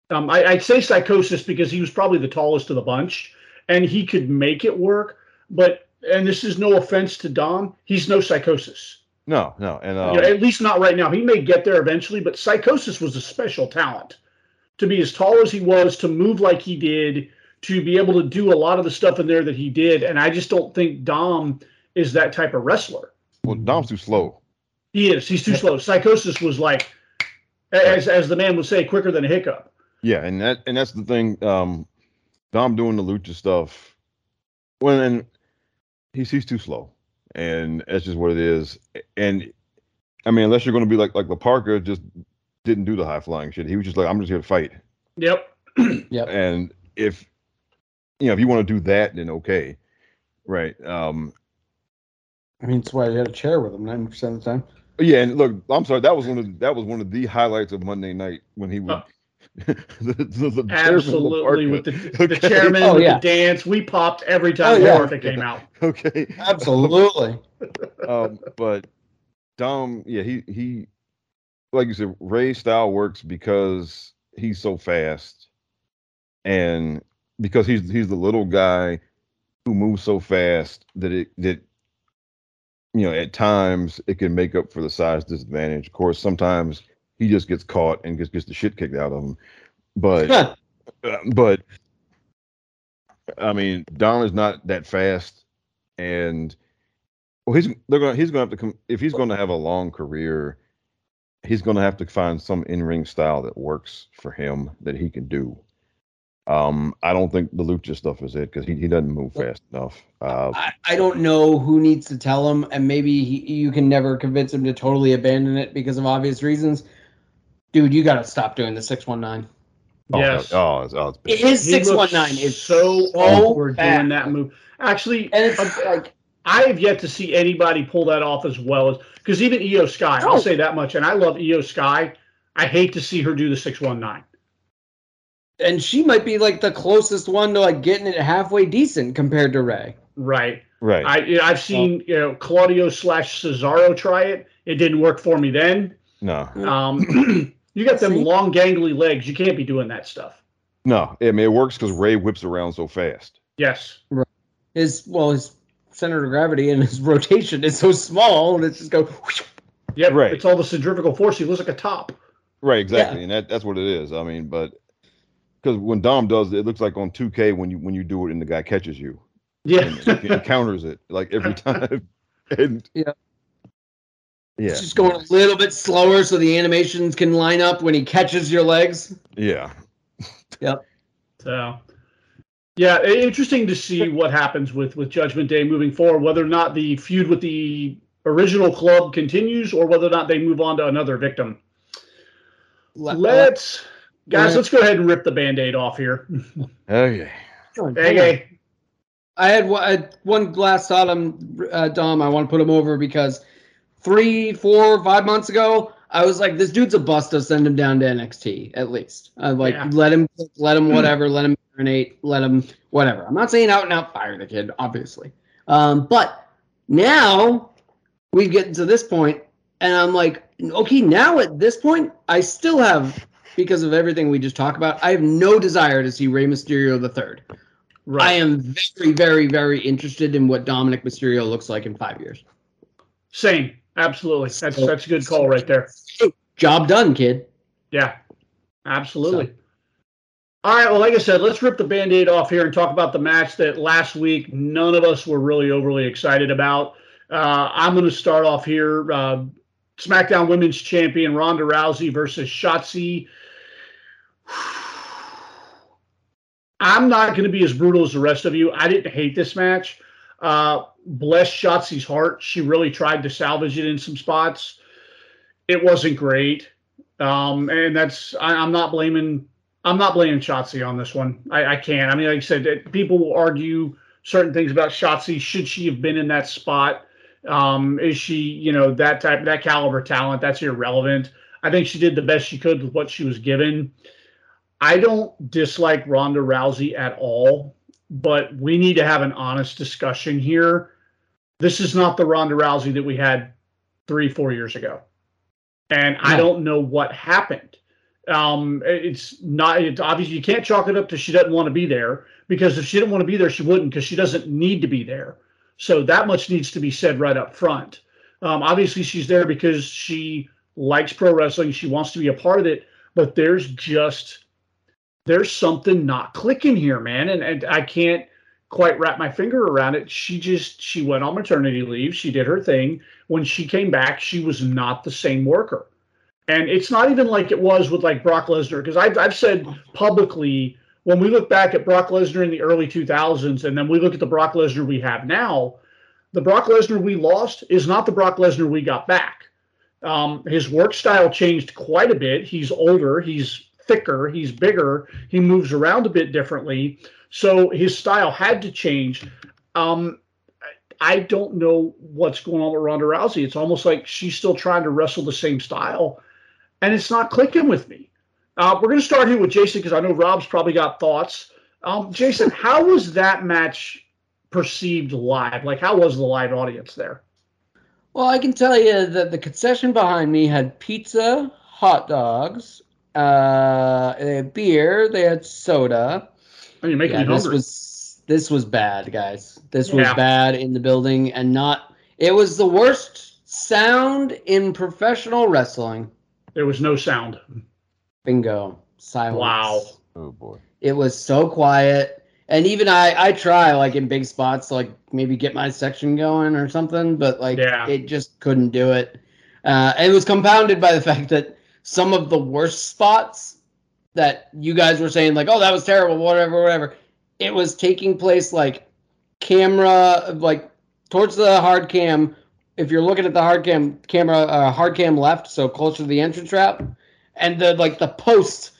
Um, I, I'd say Psicosis because he was probably the tallest of the bunch, and he could make it work. But and this is no offense to Dom, he's no Psicosis. No, no. And um, You know, at least not right now. He may get there eventually, but Psicosis was a special talent. To be as tall as he was, to move like he did, to be able to do a lot of the stuff in there that he did, and I just don't think Dom is that type of wrestler. Well Dom's too slow. He is. He's too slow. Psicosis was like, as as the man would say, quicker than a hiccup. Yeah, and that and that's the thing. Um, Dom doing the lucha stuff, when and he's he's too slow, and that's just what it is. And I mean, unless you're going to be like like La Parka, just didn't do the high flying shit. He was just like, I'm just here to fight. Yep. Yep. And if you know if you want to do that, then okay, right? Um, I mean, that's why he had a chair with him ninety percent of the time. yeah, and look, I'm sorry, that was one of the, that was one of the highlights of Monday night when he would. the, the, the Absolutely. La Parka. With the, the Okay. chairman, Oh, with yeah. the dance, we popped every time Oh, yeah. Martha came out. okay. Absolutely. um, but Dom, yeah, he he, like you said, Rey's style works because he's so fast, and because he's he's the little guy who moves so fast that it that you know at times it can make up for the size disadvantage. Of course, sometimes he just gets caught and gets gets the shit kicked out of him. But uh, but I mean, Dom is not that fast, and well, he's they're gonna he's gonna have to come if he's gonna have a long career. He's gonna have to find some in ring style that works for him that he can do. Um, I don't think the lucha stuff is it because he, he doesn't move fast enough. Uh, I, I don't know who needs to tell him, and maybe he, you can never convince him to totally abandon it because of obvious reasons. Dude, you got to stop doing the six one nnine. oh, Yes. oh, it's, oh, it's bad. His He six looks one nine is so so awkward bad. doing that move. Actually, and it's uh, like I have yet to see anybody pull that off as well as because even Io Sky, Oh. I'll say that much, and I love Io Sky. I hate to see her do the six one nine. And she might be like the closest one to like getting it halfway decent compared to Rey. Right. right. I you know, I've seen you know Claudio slash Cesaro try it. It didn't work for me then. no, Um, you got them See? long gangly legs. You can't be doing that stuff. no. I mean, it works because Rey whips around so fast. Yes. His well, his center of gravity and his rotation is so small, and it's just go. Yeah. Right. It's all the centrifugal force. He looks like a top. Right, exactly, and that, that's what it is. I mean, but because when Dom does it, it looks like on 2K when you when you do it and the guy catches you Yeah. and he counters it like every time. and Yeah. yeah, It's just going a little bit slower so the animations can line up when he catches your legs. yeah, yep. So, yeah, interesting to see what happens with with Judgment Day moving forward. Whether or not the feud with the original club continues, or whether or not they move on to another victim. Le- Let's, guys, ahead. let's go ahead and rip the band-aid off here. okay. Okay. I had one, I had one last thought on uh, Dom. I want to put him over because three, four, five months ago, I was like, "This dude's a bust. I'll send him down to NXT at least. I like Yeah. let him, let him whatever, let him marinate, let him whatever. I'm not saying out and out fire the kid, obviously, um, but now we get to this point, and I'm like, okay, now at this point, I still have because of everything we just talked about. I have no desire to see Rey Mysterio the third. Right. I am very, very, very interested in what Dominic Mysterio looks like in five years. Same. Absolutely. That's that's a good call right there. Job done, kid. Yeah, absolutely. All right. Well, like I said, let's rip the band aid off here and talk about the match that last week none of us were really overly excited about. Uh, I'm going to start off here. Uh, SmackDown Women's Champion Ronda Rousey versus Shotzi. I'm not going to be as brutal as the rest of you. I didn't hate this match. Uh, bless Shotzi's heart. She really tried to salvage it in some spots. It wasn't great. Um, and that's I, I'm not blaming I'm not blaming Shotzi on this one. I, I can't. I mean, like I said, it- people will argue certain things about Shotzi. Should she have been in that spot? Um, is she, you know, that type, that caliber talent? That's irrelevant. I think she did the best she could with what she was given. I don't dislike Ronda Rousey at all, but we need to have an honest discussion here. This is not the Ronda Rousey that we had three, four years ago. And I don't know what happened. Um, it's not, it's obvious you can't chalk it up to she doesn't want to be there because if she didn't want to be there, she wouldn't because she doesn't need to be there. So that much needs to be said right up front. Um, obviously, she's there because she likes pro wrestling. She wants to be a part of it, but there's just there's something not clicking here, man, and and I can't quite wrap my finger around it. She just she went on maternity leave. She did her thing. When she came back, she was not the same worker. And it's not even like it was with like Brock Lesnar, because I've, I've said publicly when we look back at Brock Lesnar in the early 2000s and then we look at the Brock Lesnar we have now, the Brock Lesnar we lost is not the Brock Lesnar we got back. Um, his work style changed quite a bit. He's older, he's thicker, he's bigger, he moves around a bit differently. So his style had to change. Um, I don't know what's going on with Ronda Rousey. It's almost like she's still trying to wrestle the same style, and it's not clicking with me. Uh, we're going to start here with Jason because I know Rob's probably got thoughts. Um, Jason, how was that match perceived live? Like, how was the live audience there? Well, I can tell you that the concession behind me had pizza, hot dogs, uh, they had beer, they had soda. Oh, you're making Yeah, me this hungry. was this was bad, guys. This was Yeah. bad in the building, and not. It was the worst sound in professional wrestling. there was no sound. Bingo. Silence. Wow. Oh boy. It was so quiet. And even I, I try like in big spots to like maybe get my section going or something, but like Yeah. it just couldn't do it. Uh, it was compounded by the fact that some of the worst spots that you guys were saying like, oh, that was terrible, whatever, whatever. It was taking place like camera, like towards the hard cam. If you're looking at the hard cam camera, uh, hard cam left, so closer to the entrance trap, and the like the post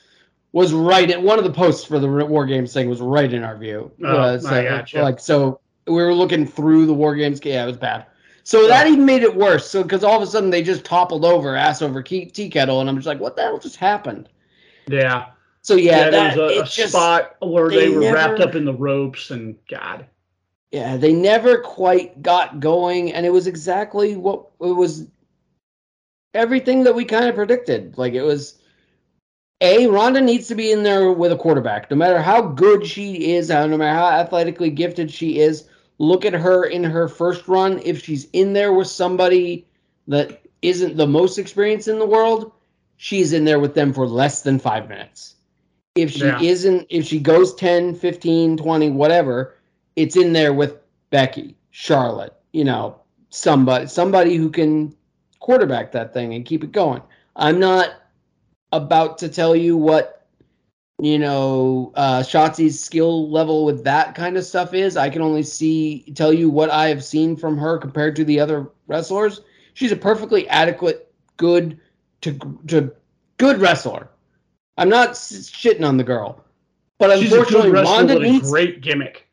was right at one of the posts for the War Games thing was right in our view. Oh, Uh, so, I gotcha. Like so, we were looking through the War Games. Yeah, it was bad. So that even made it worse. So because all of a sudden they just toppled over, ass over key, tea kettle, and I'm just like, what the hell just happened? Yeah. So yeah, Yeah, that there was a, a just spot where they they, were wrapped up in the ropes, and God. yeah they never quite got going, and it was exactly what it was. Everything that we kind of predicted, like it was. A Ronda needs to be in there with a quarterback, no matter how good she is, no matter how athletically gifted she is. Look at her in her first run. If she's in there with somebody that isn't the most experienced in the world, she's in there with them for less than five minutes. if she Yeah. isn't if she goes 10 15 20 whatever it's in there with becky charlotte you know somebody somebody who can quarterback that thing and keep it going i'm not about to tell you what you know uh Shotzi's skill level with that kind of stuff is i can only see tell you what i have seen from her compared to the other wrestlers she's a perfectly adequate good to to good wrestler i'm not shitting on the girl but She's unfortunately Ronda with a great gimmick.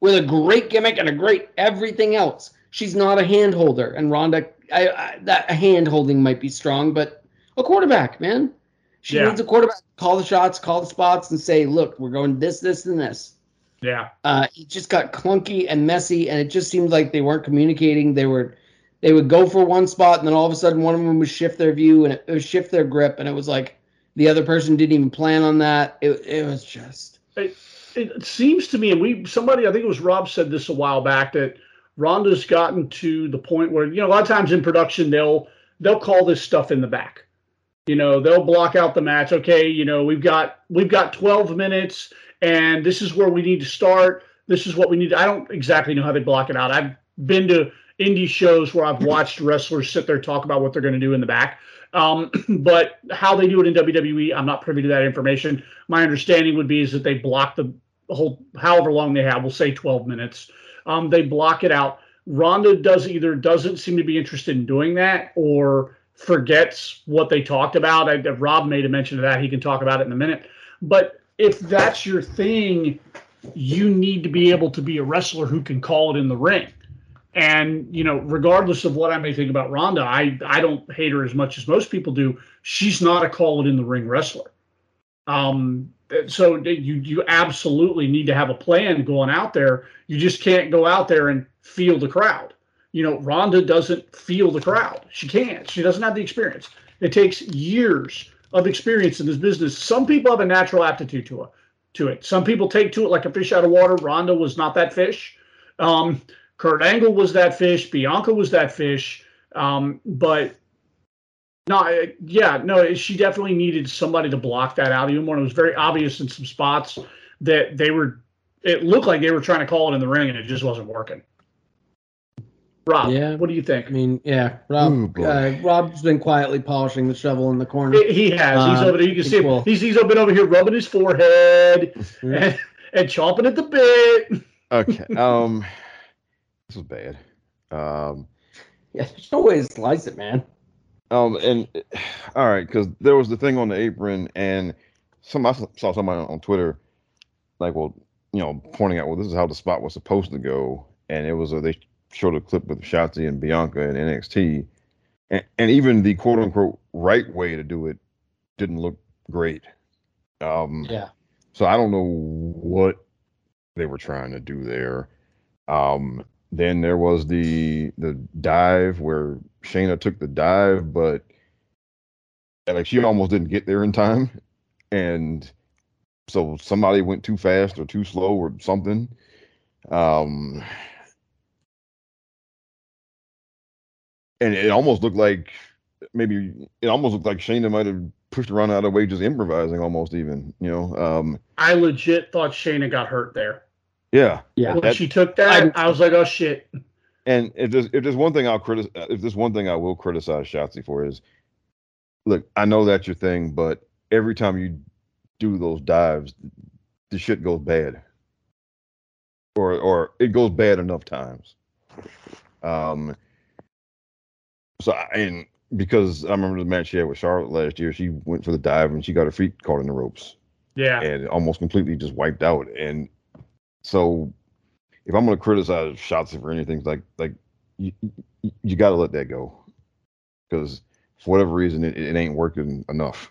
with a great gimmick and a great everything else. She's not a hand holder, and Ronda, I, I, that hand holding might be strong, but a quarterback, man. She Yeah. needs a quarterback. to Call the shots, call the spots, and say, "Look, we're going this, this, and this." Yeah. Uh, it just got clunky and messy, and it just seemed like they weren't communicating. They were, they would go for one spot, and then all of a sudden, one of them would shift their view and it, it would shift their grip, and it was like the other person didn't even plan on that. It, it was just. it seems to me, and we somebody I think it was Rob said this a while back that Ronda's gotten to the point where you know a lot of times in production they'll they'll call this stuff in the back. You know they'll block out the match. Okay, you know we've got we've got 12 minutes, and this is where we need to start. This is what we need. I don't exactly know how they block it out. I've been to indie shows where I've watched wrestlers sit there talk about what they're going to do in the back. Um, but how they do it in WWE, I'm not privy to that information. My understanding would be is that they block the whole, however long they have, we'll say 12 minutes. Um, they block it out. Ronda does either doesn't seem to be interested in doing that or forgets what they talked about. I, Rob made a mention of that. He can talk about it in a minute. But if that's your thing, you need to be able to be a wrestler who can call it in the ring. And you know, regardless of what I may think about Ronda, I I don't hate her as much as most people do. She's not a call it in the ring wrestler. Um, so you you absolutely need to have a plan going out there. You just can't go out there and feel the crowd. You know, Ronda doesn't feel the crowd. She can't. She doesn't have the experience. It takes years of experience in this business. Some people have a natural aptitude to it. To it. Some people take to it like a fish out of water. Ronda was not that fish. Um, Kurt Angle was that fish. Bianca was that fish. Um, but no, yeah, no, she definitely needed somebody to block that out. Even when it was very obvious in some spots that they were, it looked like they were trying to call it in the ring and it just wasn't working. Rob, Yeah. what do you think? I mean, yeah, Rob. Ooh, uh, Rob's been quietly polishing the shovel in the corner. He he has. He's Uh, over there. You can see him. well- He's he's been over here rubbing his forehead and, and chomping at the bit. Okay. Um, this was bad. Um, Yeah, there's no way to slice it, man. um, and all right, because there was the thing on the apron, and some I saw somebody on Twitter, like, well, you know, pointing out, well, this is how the spot was supposed to go, and it was a they showed a clip with Shotzi and Bianca in NXT, and, and even the quote unquote right way to do it didn't look great. Um, Yeah. So I don't know what they were trying to do there. Um, then there was the the dive where Shayna took the dive, but like she almost didn't get there in time, and so somebody went too fast or too slow or something. Um, and it almost looked like maybe it almost looked like Shayna might have pushed around out of the way, just improvising almost even, you know. Um, I legit thought Shayna got hurt there. yeah. Yeah. When That- she took that, I, was like, oh shit. And if there's if there's one thing I'll criticize, if there's one thing I will criticize Shotzi for is, look, I know that's your thing, but every time you do those dives, the shit goes bad, or or it goes bad enough times. Um. So and because I remember the match she had with Charlotte last year, she went for the dive and she got her feet caught in the ropes Yeah. and almost completely just wiped out. And so, if I'm going to criticize Shotzi for anything, like like you you, you got to let that go because for whatever reason it, it ain't working enough.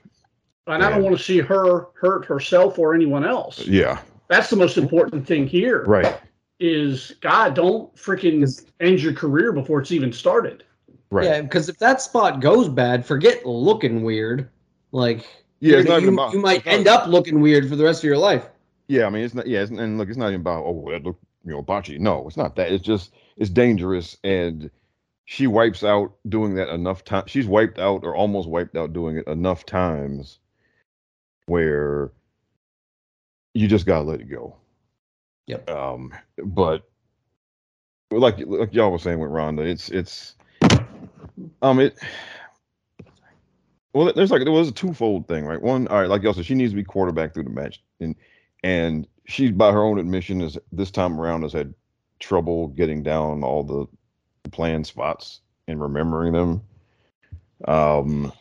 And I don't want to see her hurt herself or anyone else. Yeah, That's the most important thing here. right, Is God, don't freaking end your career before it's even started. Right. Yeah, because if that spot goes bad, forget looking weird. Like, Yeah, it's you're- not you, about- you might end up looking weird for the rest of your life. Yeah, I mean it's not. Yeah, it's, and look, it's not even about oh that look you know botchy. No, it's not that. It's just it's dangerous, and she wipes out doing that enough time. She's wiped out or almost wiped out doing it enough times, where you just gotta let it go. Yep. Um, but like like y'all were saying with Ronda, it's it's um it. Well, there's like there was a twofold thing, right? One, all right, like y'all said, she needs to be quarterback through the match, and and she, by her own admission, is this time around has had trouble getting down all the planned spots and remembering them. Um,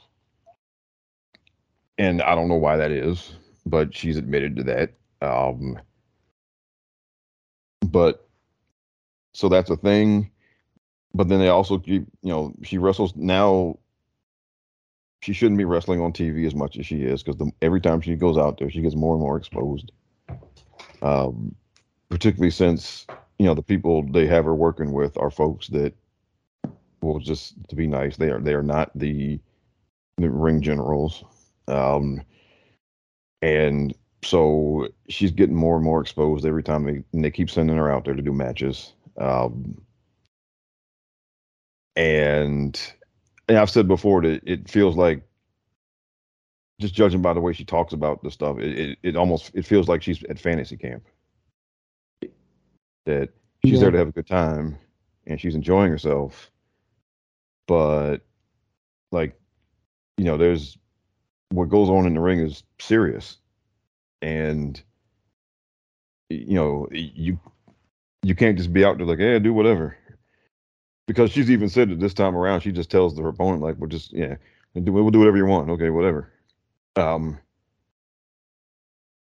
and I don't know why that is, but she's admitted to that. Um, but so that's a thing. But then they also keep, you know, she wrestles now. She shouldn't be wrestling on TV as much as she is because every time she goes out there, she gets more and more exposed. Um, particularly since you know the people they have her working with are folks that well just to be nice they are they are not the the ring generals um and so she's getting more and more exposed every time they they keep sending her out there to do matches um and, and I've said before that it feels like just judging by the way she talks about the stuff it, it, it almost it feels like she's at fantasy camp. That she's Yeah. there to have a good time and she's enjoying herself. But like you know there's what goes on in the ring is serious. And you know you you can't just be out there like yeah do whatever because she's even said that this time around she just tells her opponent like we'll just yeah we'll do, we'll do whatever you want. Okay whatever. Um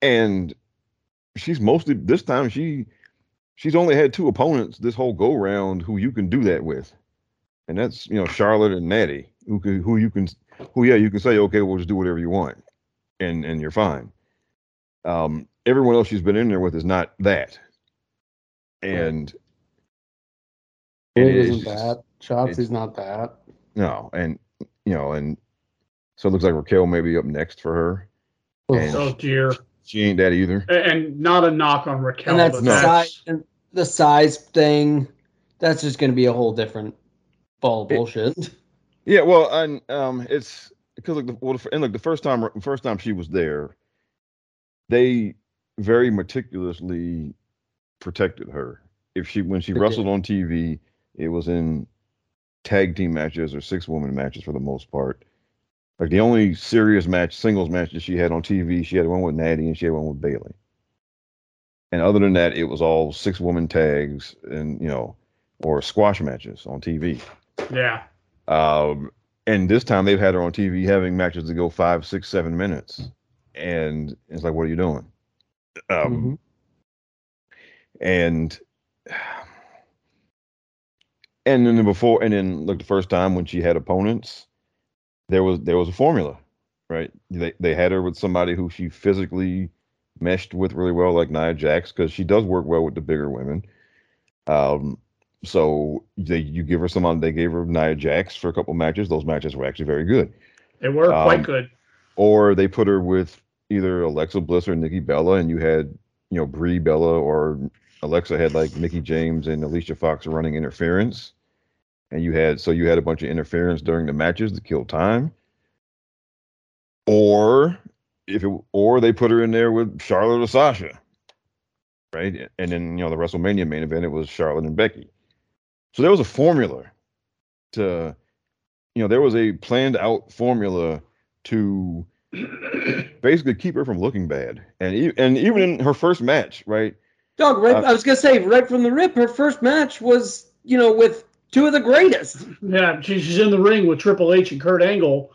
and she's mostly this time she she's only had two opponents this whole go round who you can do that with. And that's you know charlotte and natty who can who you can who yeah you can say okay we'll just do whatever you want and and you're fine. Um everyone else she's been in there with is not that. And It it is isn't just- that. Shotzi's it's- not that. no and you know and so it looks like raquel may be up next for her And- Oh dear. she ain't that either A- And not a knock on Raquel, and that's but the No. size and the size thing. That's just going to be a whole different ball of It- bullshit. Yeah, well, and um, it's because like the well, and like the first time, first time she was there, they very meticulously protected her. If she when she They wrestled on TV, it was in tag team matches or six woman matches for the most part. Like the only serious match, singles match that she had on TV, she had one with Natty and she had one with Bayley. And other than that, it was all six woman tags and you know, or squash matches on TV. yeah. Um, and this time they've had her on TV having matches to go five, six, seven minutes, and it's like, what are you doing? Um, Mhm. and and then before, and then like the first time when she had opponents, there was there was a formula, right? They they had her with somebody who she physically meshed with really well, like Nia Jax, because she does work well with the bigger women. Um, so they you give her someone. They gave her Nia Jax for a couple matches. Those matches were actually very good. They were Um, quite good. Or they put her with either Alexa Bliss or Nikki Bella, and you had you know Brie Bella or Alexa had like Mickie James and Alicia Fox running interference, and you had so you had a bunch of interference during the matches to kill time. Or if it or they put her in there with Charlotte or Sasha, right? And then you know the WrestleMania main event it was Charlotte and Becky. So there was a formula to, you know, there was a planned out formula to basically keep her from looking bad. And e- and even in her first match, right? Dog, right, Uh, I was going to say, right from the rip, her first match was, you know, with two of the greatest. Yeah, she's in the ring with Triple H and Kurt Angle,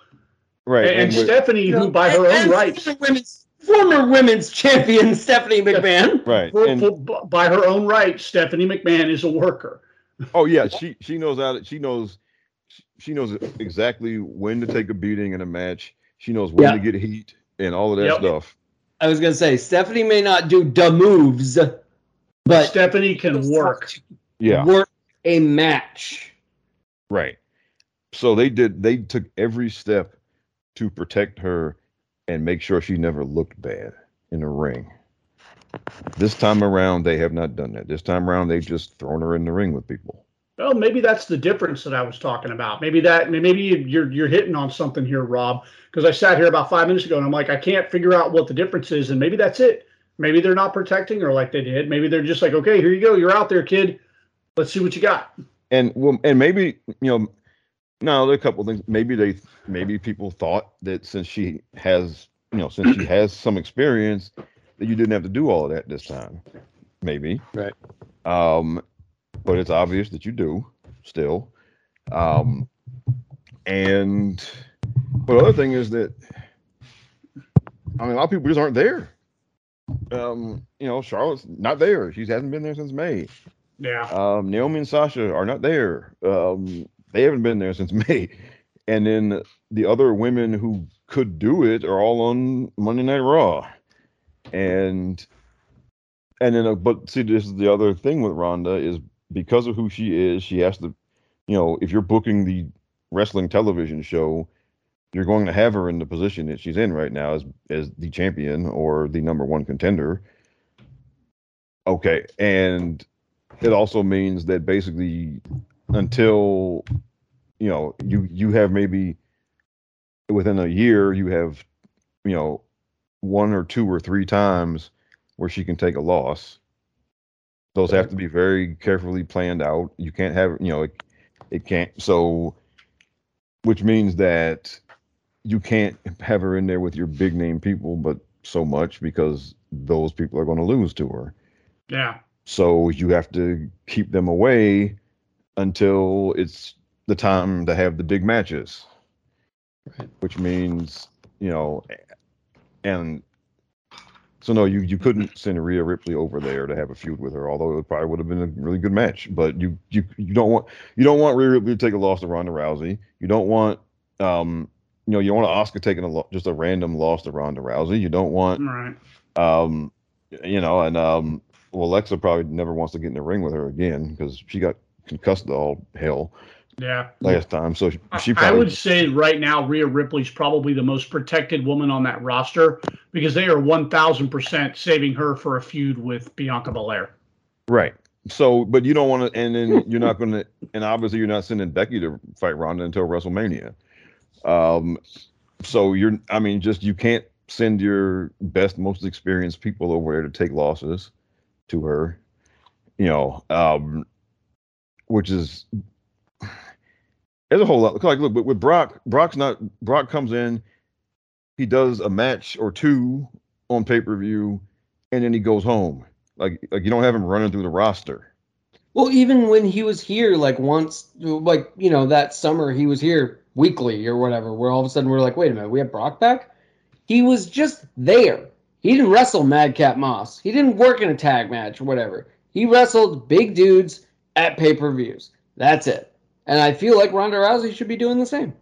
Right. and, and with- Stephanie, You know, who by her own and rights, Former women's, former women's champion Stephanie McMahon. right. for- And for- by her own rights, Stephanie McMahon is a worker. oh yeah, she she knows how to, she knows she knows exactly when to take a beating in a match. She knows when Yeah. to get heat and all of that Yep. stuff. I was going to say, Stephanie may not do the moves, but Stephanie can work. Yeah. work a match. Right. So they did they took every step to protect her and make sure she never looked bad in the ring. This time around they have not done that. This time around they've just thrown her in the ring with people. Well, maybe that's the difference that I was talking about. Maybe that maybe you're you're hitting on something here, Rob. Because I sat here about five minutes ago and I'm like, I can't figure out what the difference is, and maybe that's it. Maybe they're not protecting her like they did. Maybe they're just like, okay, here you go. You're out there, kid. Let's see what you got. and well, and maybe you know, no, there are a couple of things. Maybe they, maybe people thought that since she has, you know, since she has some experience, that you didn't have to do all of that this time. Maybe. Right. Um, but it's obvious that you do still. Um, and but the other thing is that I mean, a lot of people just aren't there. Um, you know, Charlotte's not there. She hasn't been there since May. Yeah. Um, Naomi and Sasha are not there. Um, they haven't been there since May. And then the other women who could do it are all on Monday Night Raw. And and then, uh, but see, this is the other thing with Ronda is because of who she is, she has to, you know, if you're booking the wrestling television show, you're going to have her in the position that she's in right now as as the champion or the number one contender. Okay, and it also means that basically until you know you you have maybe within a year you have you know one or two or three times where she can take a loss. Those have to be very carefully planned out. You can't have you know it, it can't so which means that you can't have her in there with your big name people but so much because those people are going to lose to her. Yeah. So you have to keep them away until it's the time to have the big matches. Right. Which means, you know, and so no, you you couldn't send Rhea Ripley over there to have a feud with her, although it probably would have been a really good match. But you you you don't want you don't want Rhea Ripley to take a loss to Ronda Rousey. You don't want um you know you don't want Asuka taking a lo- just a random loss to Ronda Rousey. You don't want right. um, you know, and um, well, Alexa probably never wants to get in the ring with her again because she got concussed all hell Yeah. last time. So she, she I would say right now, Rhea Ripley's probably the most protected woman on that roster because they are 1,000% saving her for a feud with Bianca Belair. right. So, but you don't want to, and then you're not going to, and obviously you're not sending Becky to fight Ronda until WrestleMania. Um, so you're, I mean, just you can't send your best, most experienced people over there to take losses to her, you know, um, which is there's a whole lot. Like, look, but with Brock, Brock's not. Brock comes in, he does a match or two on pay per view, and then he goes home. Like, like you don't have him running through the roster. Well, even when he was here, like once, like you know, that summer he was here weekly or whatever, where all of a sudden we're like, wait a minute, we have Brock back. He was just there. He didn't wrestle Madcap Moss. He didn't work in a tag match or whatever. He wrestled big dudes at pay per views. That's it. And I feel like Ronda Rousey should be doing the same.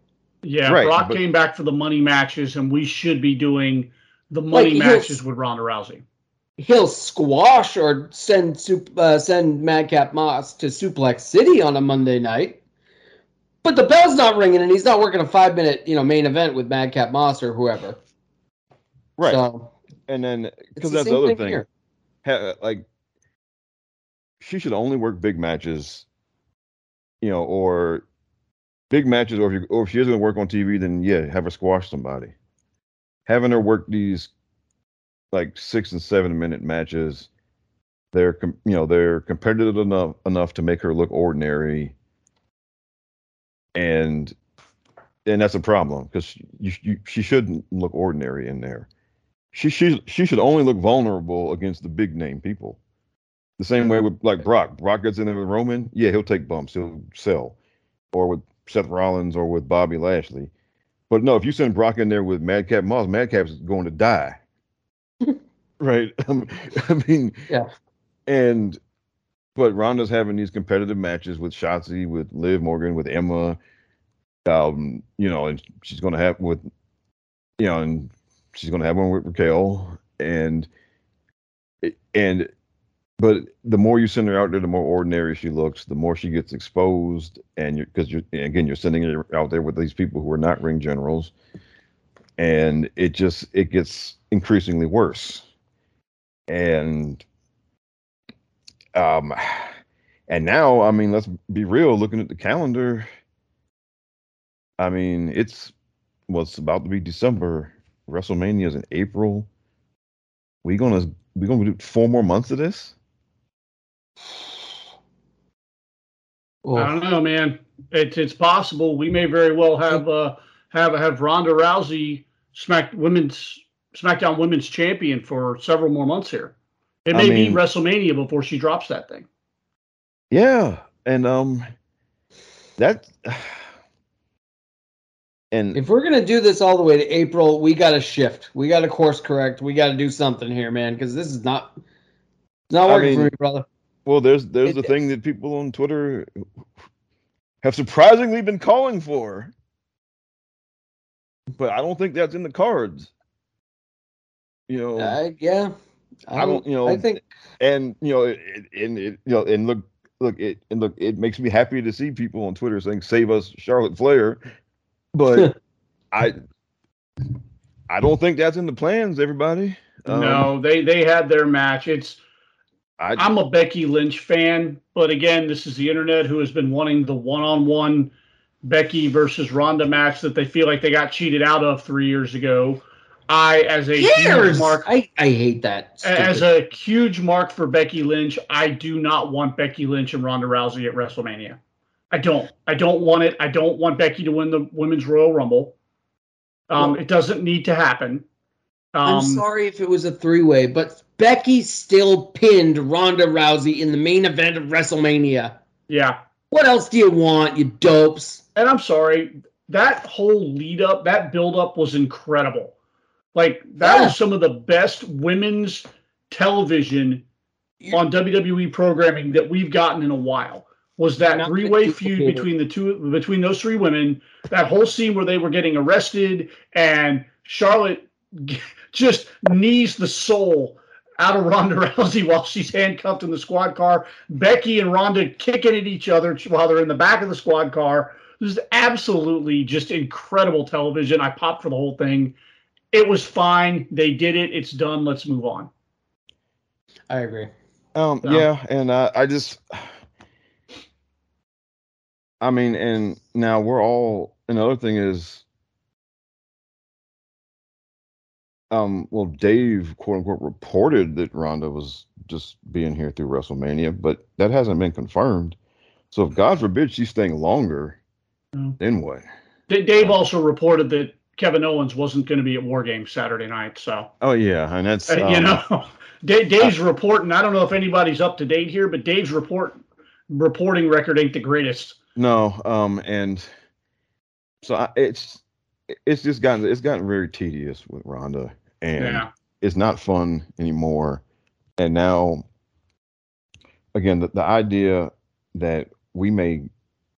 Yeah, Right, Brock but- came back for the money matches, and we should be doing the money Like, matches with Ronda Rousey. He'll squash or send uh, send Madcap Moss to Suplex City on a Monday night. But the bell's not ringing, and he's not working a five minute, you know, main event with Madcap Moss or whoever. Right. So and then because the that's the other thing. Ha, like she should only work big matches, you know, or big matches, or if you, or if she is going to work on TV, then yeah, have her squash somebody. Having her work these like six and seven minute matches, they're com- you know they're competitive enough enough to make her look ordinary, and and that's a problem because you, you she shouldn't look ordinary in there she she she should only look vulnerable against the big name people. The same way with like Brock. Brock gets in there with Roman, yeah, he'll take bumps, he'll sell, or with Seth Rollins or with Bobby Lashley. But no, if you send Brock in there with Madcap Moss, Madcap's going to die. right? Um, I mean, Yeah. And but Ronda's having these competitive matches with Shotzi, with Liv Morgan, with Emma. Um, you know, and she's going to have with, you know, and she's going to have one with Raquel, and and but the more you send her out there, the more ordinary she looks, the more she gets exposed, and you're because you're again you're sending her out there with these people who are not ring generals, and it just it gets increasingly worse, and um, and now I mean let's be real, looking at the calendar. I mean it's well, about to be December. WrestleMania is in April. We gonna we gonna do four more months of this? I don't know, man. It's it's possible we may very well have uh have have Ronda Rousey Smack Women's SmackDown Women's Champion for several more months here. It I may mean- be WrestleMania before she drops that thing. Yeah, and um, that and If we're gonna do this all the way to April, we got to shift. We got to course correct. We got to do something here, man, because this is not it's not I working for me, brother. well, there's there's the thing that people on Twitter have surprisingly been calling for, but I don't think that's in the cards. You know, I, yeah, I don't- you know, I think and you know, it, it- and it, you know, and look, look, it and look, it makes me happy to see people on Twitter saying "Save us, Charlotte Flair," but I, I don't think that's in the plans. Everybody, Um, no, they they had their match. It's I, I'm a Becky Lynch fan, but again, this is the internet who has been wanting the one-on-one Becky versus Ronda match that they feel like they got cheated out of three years ago. I, as a huge mark, I I hate that. as a huge mark for Becky Lynch, I do not want Becky Lynch and Ronda Rousey at WrestleMania. I don't. I don't want it. I don't want Becky to win the Women's Royal Rumble. Um, Well- it doesn't need to happen. Um, I'm sorry if it was a three way, but Becky still pinned Ronda Rousey in the main event of WrestleMania. Yeah. What else do you want, you dopes? and I'm sorry, that whole lead up, that build up was incredible. Like that Yeah. was some of the best women's television on WWE programming that we've gotten in a while. Was that three way feud between the two between those three women? That whole scene where they were getting arrested and Charlotte just knees the soul out of Ronda Rousey while she's handcuffed in the squad car. Becky and Ronda kicking at each other while they're in the back of the squad car. This is absolutely just incredible television. I popped for the whole thing. It was fine. They did it. It's done. Let's move on. I agree. Um, So- yeah, and I, I just, I mean, and now we're all. Another thing is, um, well, Dave quote unquote reported that Ronda was just being here through WrestleMania, but that hasn't been confirmed. So if God forbid she's staying longer, No. then what? D- Dave also reported that Kevin Owens wasn't going to be at War Games Saturday night. So, Oh yeah, and that's uh, you um, know, Da- Dave's reporting. I don't know if anybody's up to date here, but Dave's report reporting record ain't the greatest. No, um, and so I, it's it's just gotten it's gotten very tedious with Ronda, and Yeah. it's not fun anymore. And now, again, the, the idea that we may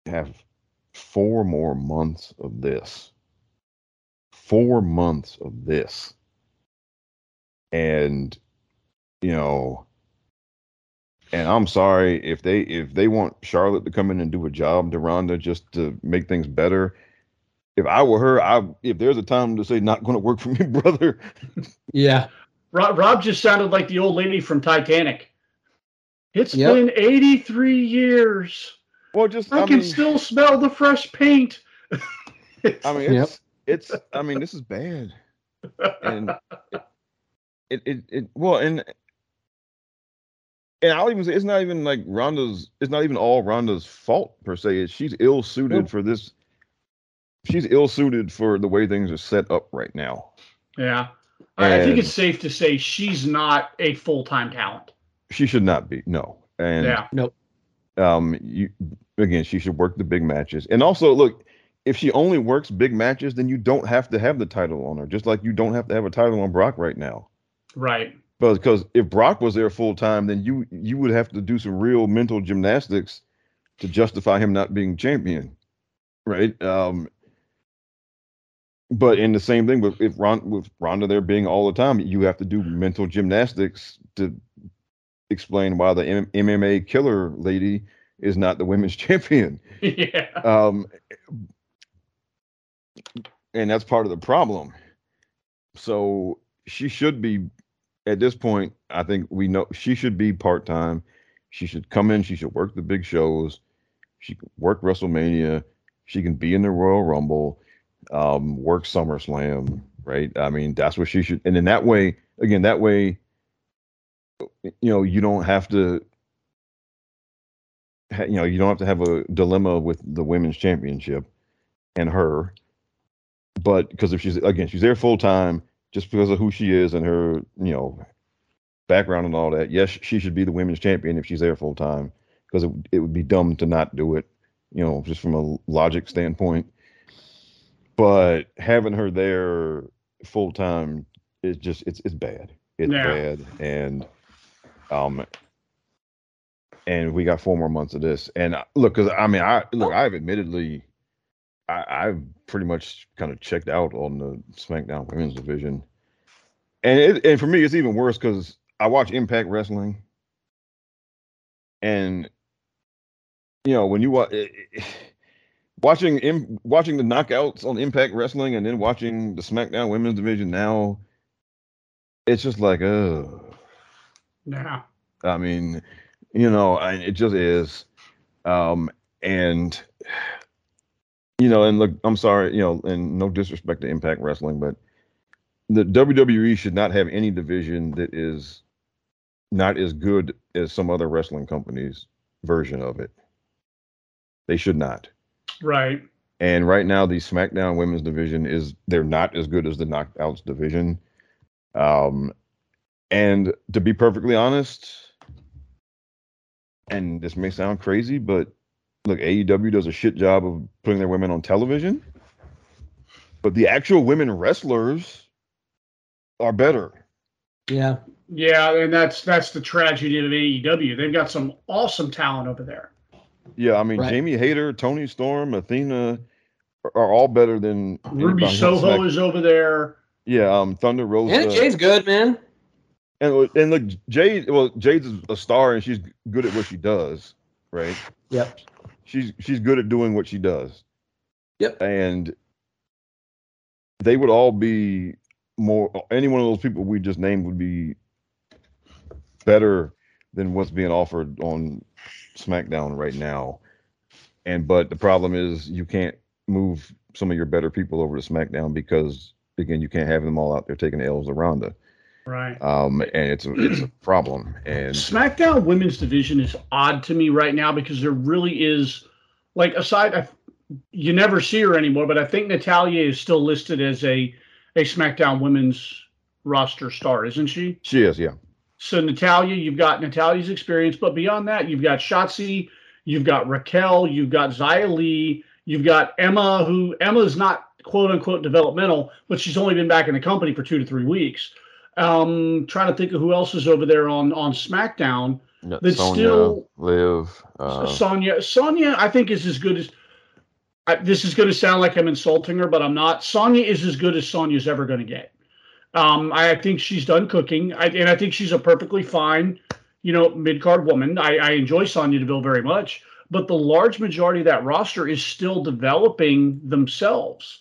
have four more months of this, four months of this, and you know, and I'm sorry if they if they want Charlotte to come in and do a job to Ronda just to make things better. If I were her, I if there's a time to say not going to work for me, brother. Yeah. Rob, Rob just sounded like the old lady from Titanic. It's Yep. been 83 years. Well, just I, I, can mean, still smell the fresh paint. I mean, Yep. it's it's. I mean, this is bad, and it it, it well, and and I'll even say it's not even like Ronda's. It's not even all Ronda's fault per se. It's she's ill suited for this. She's ill suited for the way things are set up right now. yeah. I, I think it's safe to say she's not a full time talent. She should not be. No, and Yeah. um you again she should work the big matches and also look if she only works big matches then you don't have to have the title on her just like you don't have to have a title on brock right now Right. But because if brock was there full time then you you would have to do some real mental gymnastics to justify him not being champion right um but in the same thing with if Ron, with Ronda there being all the time, you have to do mental gymnastics to explain why the M- MMA killer lady is not the women's champion. yeah. Um, and that's part of the problem. So she should be at this point. I think we know she should be part time. She should come in. She should work the big shows. She can work WrestleMania. She can be in the Royal Rumble. Um, work SummerSlam. Right. I mean, that's what she should. And in that way, again, that way, you know, you don't have to, you know, you don't have to have a dilemma with the women's championship and her. But because if she's again, she's there full time, just because of who she is and her, you know, background and all that. Yes, she should be the women's champion if she's there full time, because it it would be dumb to not do it, you know, just from a logic standpoint. But having her there full time is just it's it's bad. It's Yeah. bad, and um, and we got four more months of this. And uh, look, because I mean, I look, I've admittedly, I, I've pretty much kind of checked out on the SmackDown Women's division, and it, and for me, it's even worse because I watch Impact Wrestling, and you know when you watch. Eh, eh, eh, watching im- watching the knockouts on Impact Wrestling and then watching the SmackDown Women's Division now, it's just like, oh, Yeah. I mean, you know, I, it just is. Um, and you know, and look, I'm sorry, you know, and no disrespect to Impact Wrestling, but the WWE should not have any division that is not as good as some other wrestling companies' version of it. They should not. Right. And right now, the SmackDown Women's division is they're not as good as the Knockouts division. Um, and to be perfectly honest, and this may sound crazy, but look, AEW does a shit job of putting their women on television. But the actual women wrestlers are better. Yeah. Yeah, and that's that's the tragedy of AEW. They've got some awesome talent over there. Yeah, I mean Right. Jamie Hayter, Toni Storm, Athena are, are all better than Ruby anybody Soho Smack- is over there. Yeah, um, Thunder Rosa. And Jay's good, man. And and look, Jade. Well, Jade's a star, and she's good at what she does, right? Yep. She's she's good at doing what she does. Yep. And they would all be more. Any one of those people we just named would be better than what's being offered on SmackDown right now. And but the problem is you can't move some of your better people over to SmackDown because again you can't have them all out there taking L's to Ronda. Right. Um, and it's a, it's a problem. And SmackDown Women's Division is odd to me right now because there really is, like, aside, I, you never see her anymore, but I think Natalya is still listed as a a SmackDown Women's roster star, isn't she? she is, yeah. So Natalya, you've got Natalya's experience, but beyond that, you've got Shotzi, you've got Raquel, you've got Xia Li, you've got Emma, who Emma's not quote unquote developmental, but she's only been back in the company for two to three weeks. Um, trying to think of who else is over there on on SmackDown. Yeah, That's Sonya, still- live. Uh, Sonya, Sonya, I think is as good as. I, this is going to sound like I'm insulting her, but I'm not. Sonya is as good as Sonya's ever going to get. Um, I think she's done cooking, I, and I think she's a perfectly fine, you know, mid card woman. I, I enjoy Sonya Deville very much, but the large majority of that roster is still developing themselves.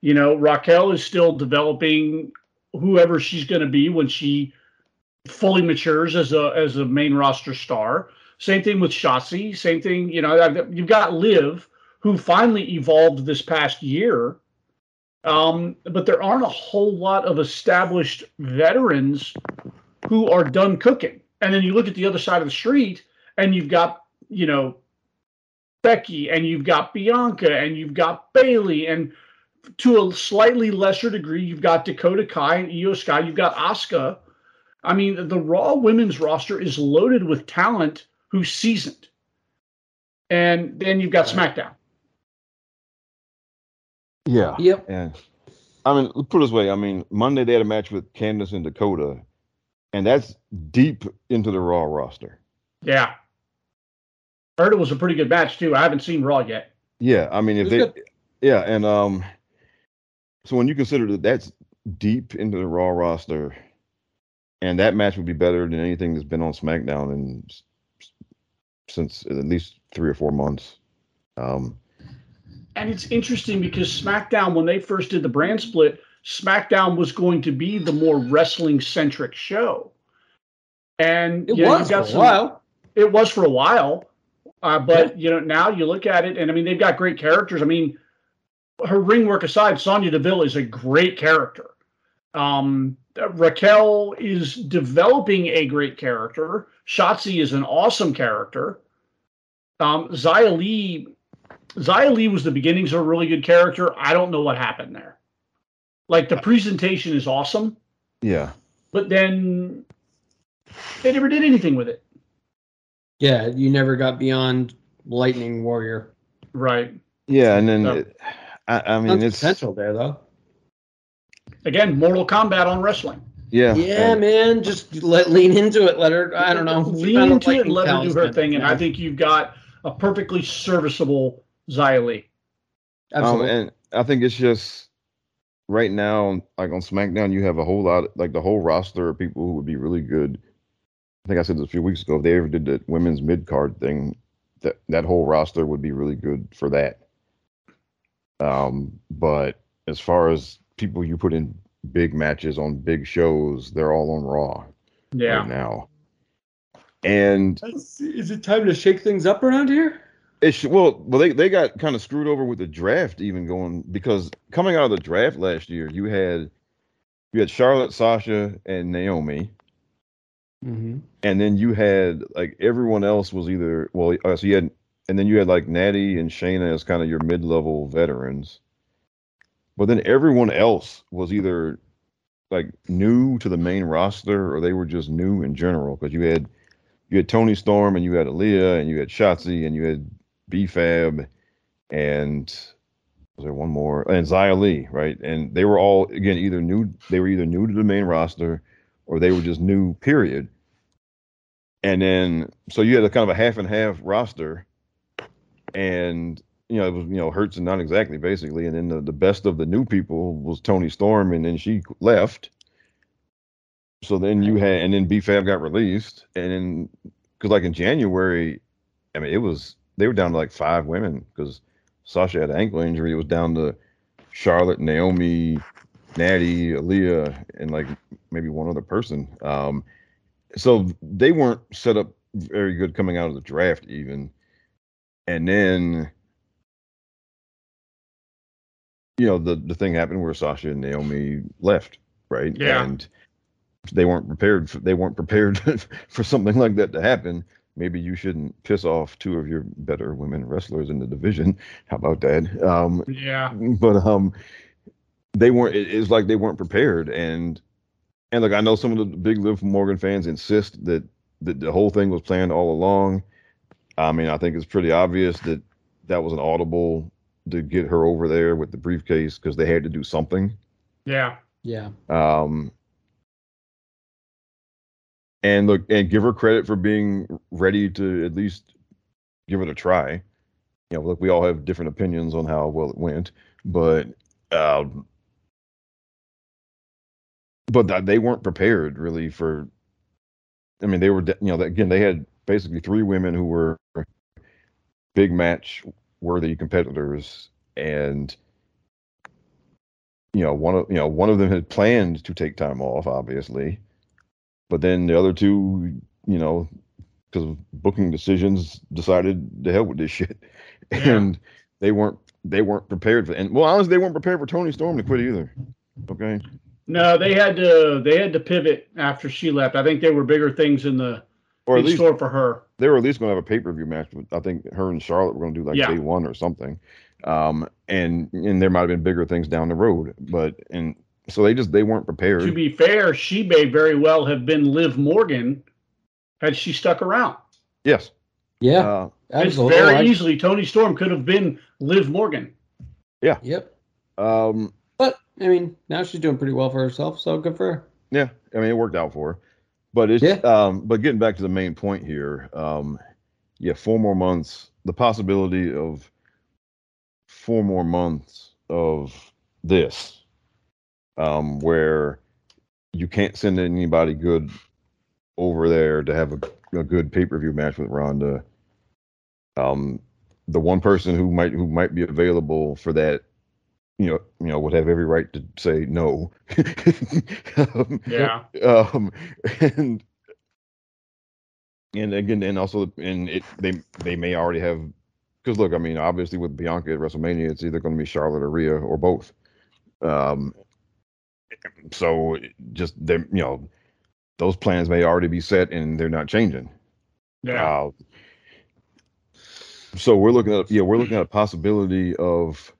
You know, Raquel is still developing whoever she's going to be when she fully matures as a as a main roster star. Same thing with Shotzi. Same thing, you know, you've got Liv, who finally evolved this past year. Um, but there aren't a whole lot of established veterans who are done cooking. And then you look at the other side of the street, and you've got, you know, Becky, and you've got Bianca, and you've got Bailey, and to a slightly lesser degree, you've got Dakota Kai and Io Sky, you've got Asuka. I mean, the Raw women's roster is loaded with talent who's seasoned. And then you've got SmackDown. yeah. Yep. And I mean, put it this way. I mean, Monday they had a match with Candice and Dakota, and that's deep into the Raw roster. Yeah. Heard it was a pretty good match too. I haven't seen Raw yet. Yeah, I mean, if they, was yeah, and um, so when you consider that that's deep into the Raw roster, and that match would be better than anything that's been on SmackDown in since at least three or four months. Um, And it's interesting because SmackDown, when they first did the brand split, SmackDown was going to be the more wrestling centric show. And It you know, was you've for got a some- while. It was for a while, uh, but you know now you look at it, and I mean they've got great characters. I mean, her ring work aside, Sonya Deville is a great character. Um, Raquel is developing a great character. Shotzi is an awesome character. Um, Xia Li, Xia Li was the beginnings of a really good character. I don't know what happened there. Like the presentation is awesome, Yeah. but then they never did anything with it. Yeah, you never got beyond Lightning Warrior. Right. Yeah, and then No. it, I, I mean Tons it's potential there though. Again, Mortal Kombat on wrestling. yeah, Yeah, and- man, just let lean into it. Let her. I don't know. Lean find a into it and let her do her thing, and Yeah, I think you've got a perfectly serviceable Xia Li. Um, absolutely. and I think it's just right now, like on SmackDown, you have a whole lot, like the whole roster of people who would be really good. I think I said this a few weeks ago. If they ever did the women's mid card thing, that that whole roster would be really good for that. Um, but as far as people you put in big matches on big shows, they're all on Raw Yeah. right now. And Is it time to shake things up around here? It should, well, well, they, they got kind of screwed over with the draft, even going because coming out of the draft last year, you had you had Charlotte, Sasha, and Naomi, Mm-hmm. and then you had like everyone else was either well, uh, so you had, and then you had like Natty and Shayna as kind of your mid level veterans, but then everyone else was either like new to the main roster or they were just new in general because you had you had Toni Storm and you had Aliyah and you had Shotzi and you had B-Fab and was there one more and Xia Li, right? And they were all again either new they were either new to the main roster or they were just new, period. And then so you had a kind of a half and half roster, and you know it was you know hurts and not exactly basically. And then the, the best of the new people was Toni Storm, and then she left. So then you had and then B-Fab got released, and then because like in January, I mean it was they were down to like five women because Sasha had an ankle injury. It was down to Charlotte, Naomi, Natty, Aliyah, and like maybe one other person. Um, so they weren't set up very good coming out of the draft, even. And then, you know, the the thing happened where Sasha and Naomi left, right? Yeah. And they weren't prepared. For, they weren't prepared for something like that to happen. Maybe you shouldn't piss off two of your better women wrestlers in the division. How about that? Um, Yeah. but um they weren't it, it's like they weren't prepared and and like i know some of the big liv morgan fans insist that that the whole thing was planned all along i mean i think it's pretty obvious that that was an audible to get her over there with the briefcase because they had to do something Yeah. Yeah. um and look and give her credit for being ready to at least give it a try you know look we all have different opinions on how well it went but um but th- they weren't prepared really for i mean they were de- you know again they had basically three women who were big match worthy competitors and you know one of you know one of them had planned to take time off obviously but then the other two you know because of booking decisions decided to hell with this shit Yeah. and they weren't they weren't prepared for and well honestly they weren't prepared for toni storm to quit either okay No, they had to they had to pivot after she left. I think there were bigger things in the or at least store for her. they were at least going to have a pay-per-view match but i think her and charlotte were going to do like Yeah. day one or something um and and there might have been bigger things down the road but and so they just they weren't prepared To be fair, she may very well have been Liv Morgan had she stuck around. yes Yeah. uh, It's absolutely. very I- easily Toni Storm could have been Liv Morgan. Yeah. Yep. um But I mean, now she's doing pretty well for herself, so good for her. Yeah, I mean it worked out for her. But it's Yeah. um but getting back to the main point here, um yeah, four more months, the possibility of four more months of this um where you can't send anybody good over there to have a, a good pay-per-view match with Ronda. Um the one person who might who might be available for that you know, you know, would have every right to say no. um, Yeah. um, and and again, and also, and it they they may already have because look, I mean, obviously with Bianca at WrestleMania, it's either going to be Charlotte or Rhea or both. Um, So just they, you know, those plans may already be set and they're not changing. Yeah. Uh, so we're looking at yeah, we're looking at a possibility of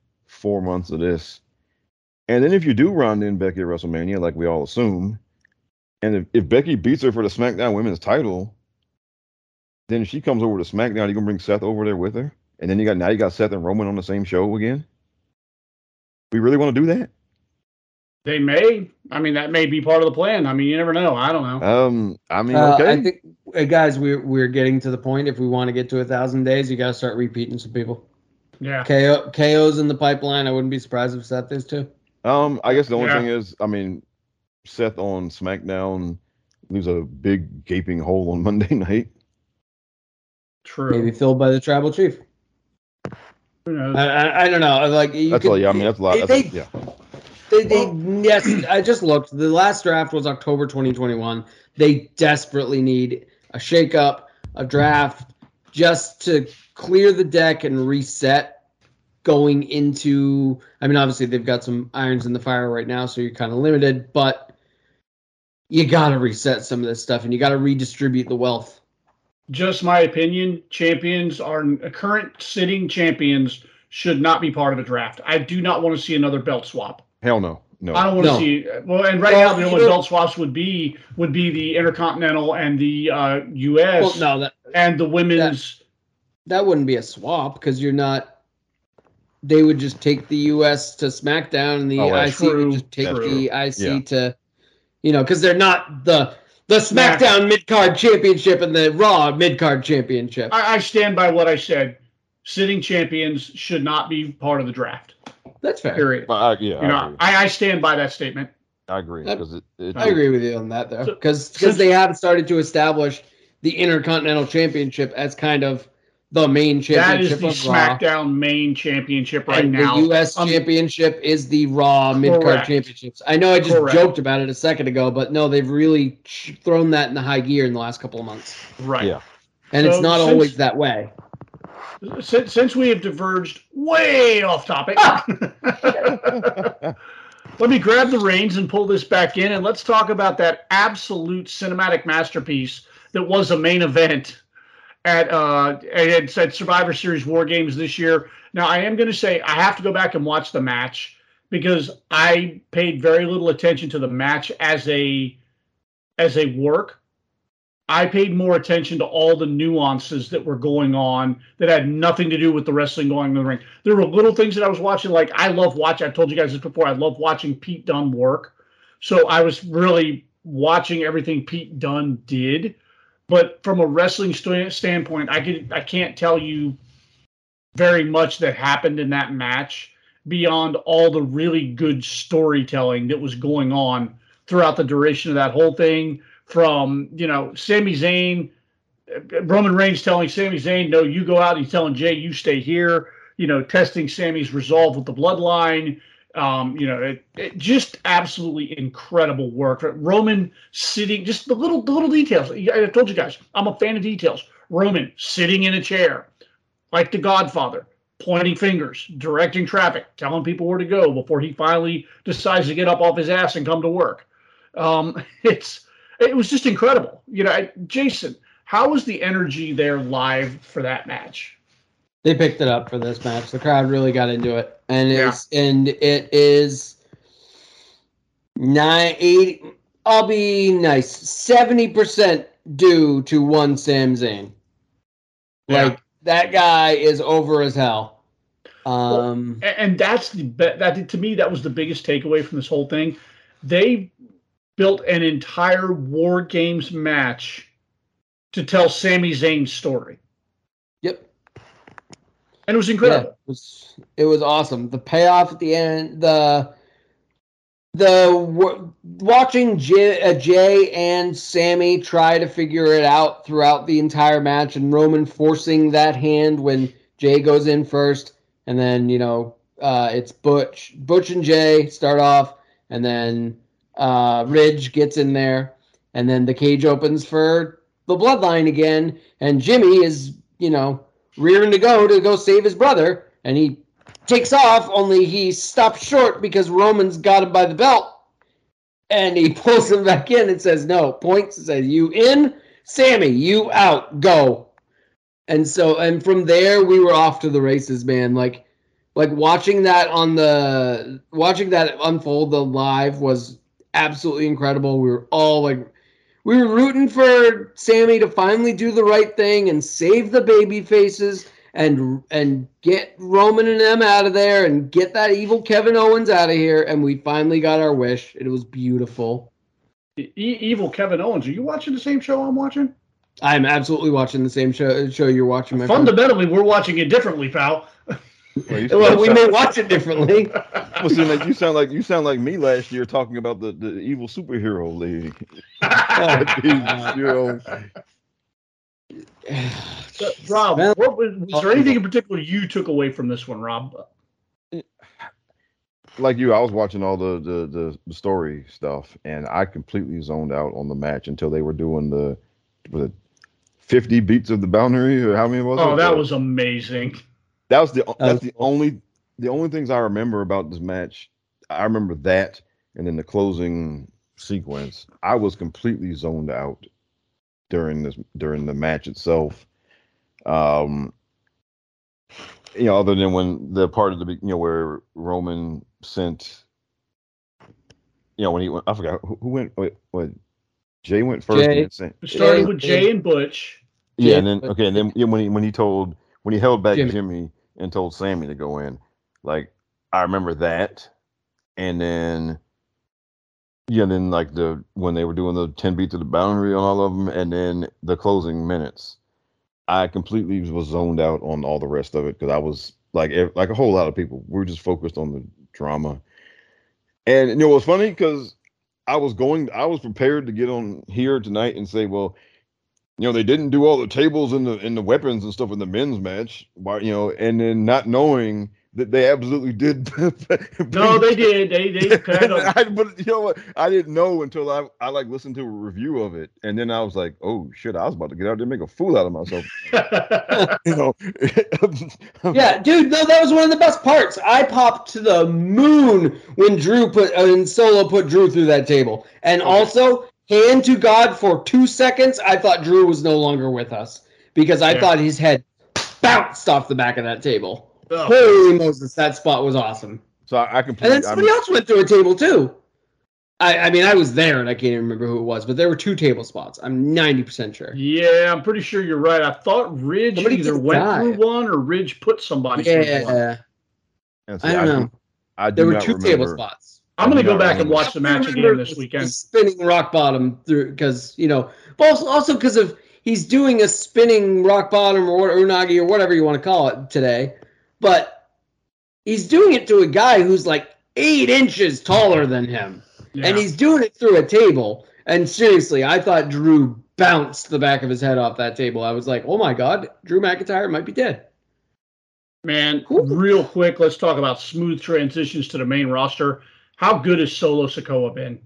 four months of this, and then if you do round in Becky at WrestleMania, like we all assume, and if, if Becky beats her for the SmackDown Women's Title, then she comes over to SmackDown, you gonna bring Seth over there with her, and then you got now you got Seth and Roman on the same show again. We really want to do that? They may. I mean, that may be part of the plan. I mean, you never know. I don't know. Um, I mean, Uh, okay, I think, uh, guys, we're we're getting to the point. If we want to get to a thousand days, you got to start repeating some people. Yeah. KO KO's in the pipeline. I wouldn't be surprised if Seth is too. Um, I guess the only Yeah. thing is, I mean, Seth on SmackDown leaves a big gaping hole on Monday night. True. Maybe filled by the tribal chief. Who knows? I, I, I don't know. Like you That's could- all. Yeah, I mean, that's a lot. That's They, a, yeah, they, they, yes, I just looked. The last draft was October 2021. They desperately need a shakeup, a draft, just to clear the deck and reset going into. I mean, obviously they've got some irons in the fire right now, so you're kind of limited, but you got to reset some of this stuff and you got to redistribute the wealth. Just my opinion. Champions are current sitting champions should not be part of a draft. I do not want to see another belt swap. hell no, no. I don't want to see. Well, and right Well, now the only know- belt swaps would be would be the Intercontinental and the uh, U.S. Well, no, that and the women's. That wouldn't be a swap because you're not. They would just take the U.S. to SmackDown, and the Oh, IC true. would just take That's the IC Yeah. to, you know, because they're not the the Smack- SmackDown mid card championship and the Raw mid card championship. I, I stand by what I said. Sitting champions should not be part of the draft. That's fair. Period. But I, yeah, You know, I agree. I, I stand by that statement. I agree I- because it, it, I agree with you on that though, So- because since- they have started to establish the Intercontinental Championship as kind of the main championship. That is the of Raw. SmackDown main championship right and now. the U.S. Um, Championship is the Raw mid card championships. I know I just Correct. joked about it a second ago, but no, they've really thrown that in the high gear in the last couple of months, right. Yeah. and So it's not since- always that way. Since, since we have diverged way off topic, let me grab the reins and pull this back in, and let's talk about that absolute cinematic masterpiece that was a main event at uh at, at Survivor Series War Games this year. Now, I am going to say I have to go back and watch the match because I paid very little attention to the match as a as a work. I paid more attention to all the nuances that were going on that had nothing to do with the wrestling going in the ring. There were little things that I was watching, like I love watching. I've told you guys this before. I love watching Pete Dunne work. So I was really watching everything Pete Dunne did. But from a wrestling st- standpoint, I could I can't tell you very much that happened in that match beyond all the really good storytelling that was going on throughout the duration of that whole thing. From you know, Sami Zayn, uh, Roman Reigns telling Sami Zayn, "No, you go out." He's telling Jay, "You stay here." You know, testing Sami's resolve with the bloodline. Um, you know, it, it just absolutely incredible work. Roman sitting, just the little, the little details. I told you guys, I'm a fan of details. Roman sitting in a chair, like The Godfather, pointing fingers, directing traffic, telling people where to go before he finally decides to get up off his ass and come to work. Um, it's it was just incredible. You know, I- Jason, how was the energy there live for that match? They picked it up for this match. The crowd really got into it, and Yeah. it's and it is nine eight. I'll be nice. Seventy percent due to one Sami Zayn. Yeah. Like that guy is over as hell. Um, A- and that's the that to me that was the biggest takeaway from this whole thing. They built an entire War Games match to tell Sami Zayn's story. And it was Yeah, incredible. it was it was awesome. The payoff at the end, the the watching Jay, uh, Jay and Sami try to figure it out throughout the entire match, and Roman forcing that hand when Jay goes in first, and then you know uh, it's Butch, Butch and Jay start off, and then uh, Ridge gets in there, and then the cage opens for the Bloodline again, and Jimmy is you know rearing to go to go save his brother, and he takes off. Only he stops short because Roman's got him by the belt, and he pulls him back in and says, "No." Points and says, "You in, Sami? You out? Go." And so, and from there, we were off to the races, man. Like, like watching that on the watching that unfold the live was absolutely incredible. We were all like, we were rooting for Sami to finally do the right thing and save the baby faces and and get Roman and them out of there and get that evil Kevin Owens out of here. And we finally got our wish. It was beautiful. E- evil Kevin Owens. Are you watching the same show I'm watching? I'm absolutely watching the same show show you're watching. My friend. Fundamentally, we're watching it differently, pal. Well, you, Well, we may watch it differently. well, see, like, you sound like you sound like me last year talking about the, the evil superhero lady. you know, Rob, what was, was there anything in particular you took away from this one, Rob? like you, I was watching all the, the the the story stuff, and I completely zoned out on the match until they were doing the was it fifty beats of the Bodhrán or how many was oh, it? Oh, that was amazing. That was the that's was the cool. only the only things I remember about this match. I remember that, and then the closing sequence. I was completely zoned out during this during the match itself. Um, you know, other than when the part of the you know where Roman sent, you know, when he went, I forgot who, who went. Wait, what? Jay went first. and Jay. then sent- started Yeah, with. Jay and Butch. yeah, Yeah, and then okay, and then yeah, when he when he told when he held back Jimmy. Jimmy, and told Sami to go in, like I remember that, and then yeah, then like the when they were doing the ten beats of the Bodhrán on all of them, and then the closing minutes, I completely was zoned out on all the rest of it because I was like like a whole lot of people, we were just focused on the drama, and you know what's funny? Because I was going, I was prepared to get on here tonight and say, well you know they didn't do all the tables and the and the weapons and stuff in the men's match why you know and then not knowing that they absolutely did No, they did. They they kind of. I, but you know what i didn't know until i i like listened to a review of it and then i was like oh shit i was about to get out there and make a fool out of myself you know Yeah, dude, no, that was one of the best parts. I popped to the moon when Drew put uh, when Solo put Drew through that table, and also hand to God for two seconds. I thought Drew was no longer with us because I Yeah. thought his head bounced off the back of that table. Oh, Holy Moses, that spot was awesome. so i, I And then somebody I'm, else went through a table too. I, I mean, I was there and I can't even remember who it was, but there were two table spots. I'm 90% sure. yeah, I'm pretty sure you're right. I thought Ridge Somebody either went died. through one or Ridge put somebody through one. Yeah, and see, I don't do- know. I do there were not two remember. table spots. I'm gonna go back and watch the match again this the- the weekend. Spinning rock bottom through because you know, but also also because of he's doing a spinning rock bottom or what unagi or whatever you want to call it today, but he's doing it to a guy who's like eight inches taller than him, Yeah. and he's doing it through a table. And seriously, I thought Drew bounced the back of his head off that table. I was like, oh my god, Drew McIntyre might be dead. Man, Cool. real quick, let's talk about smooth transitions to the main roster. How good has Solo Sikoa been?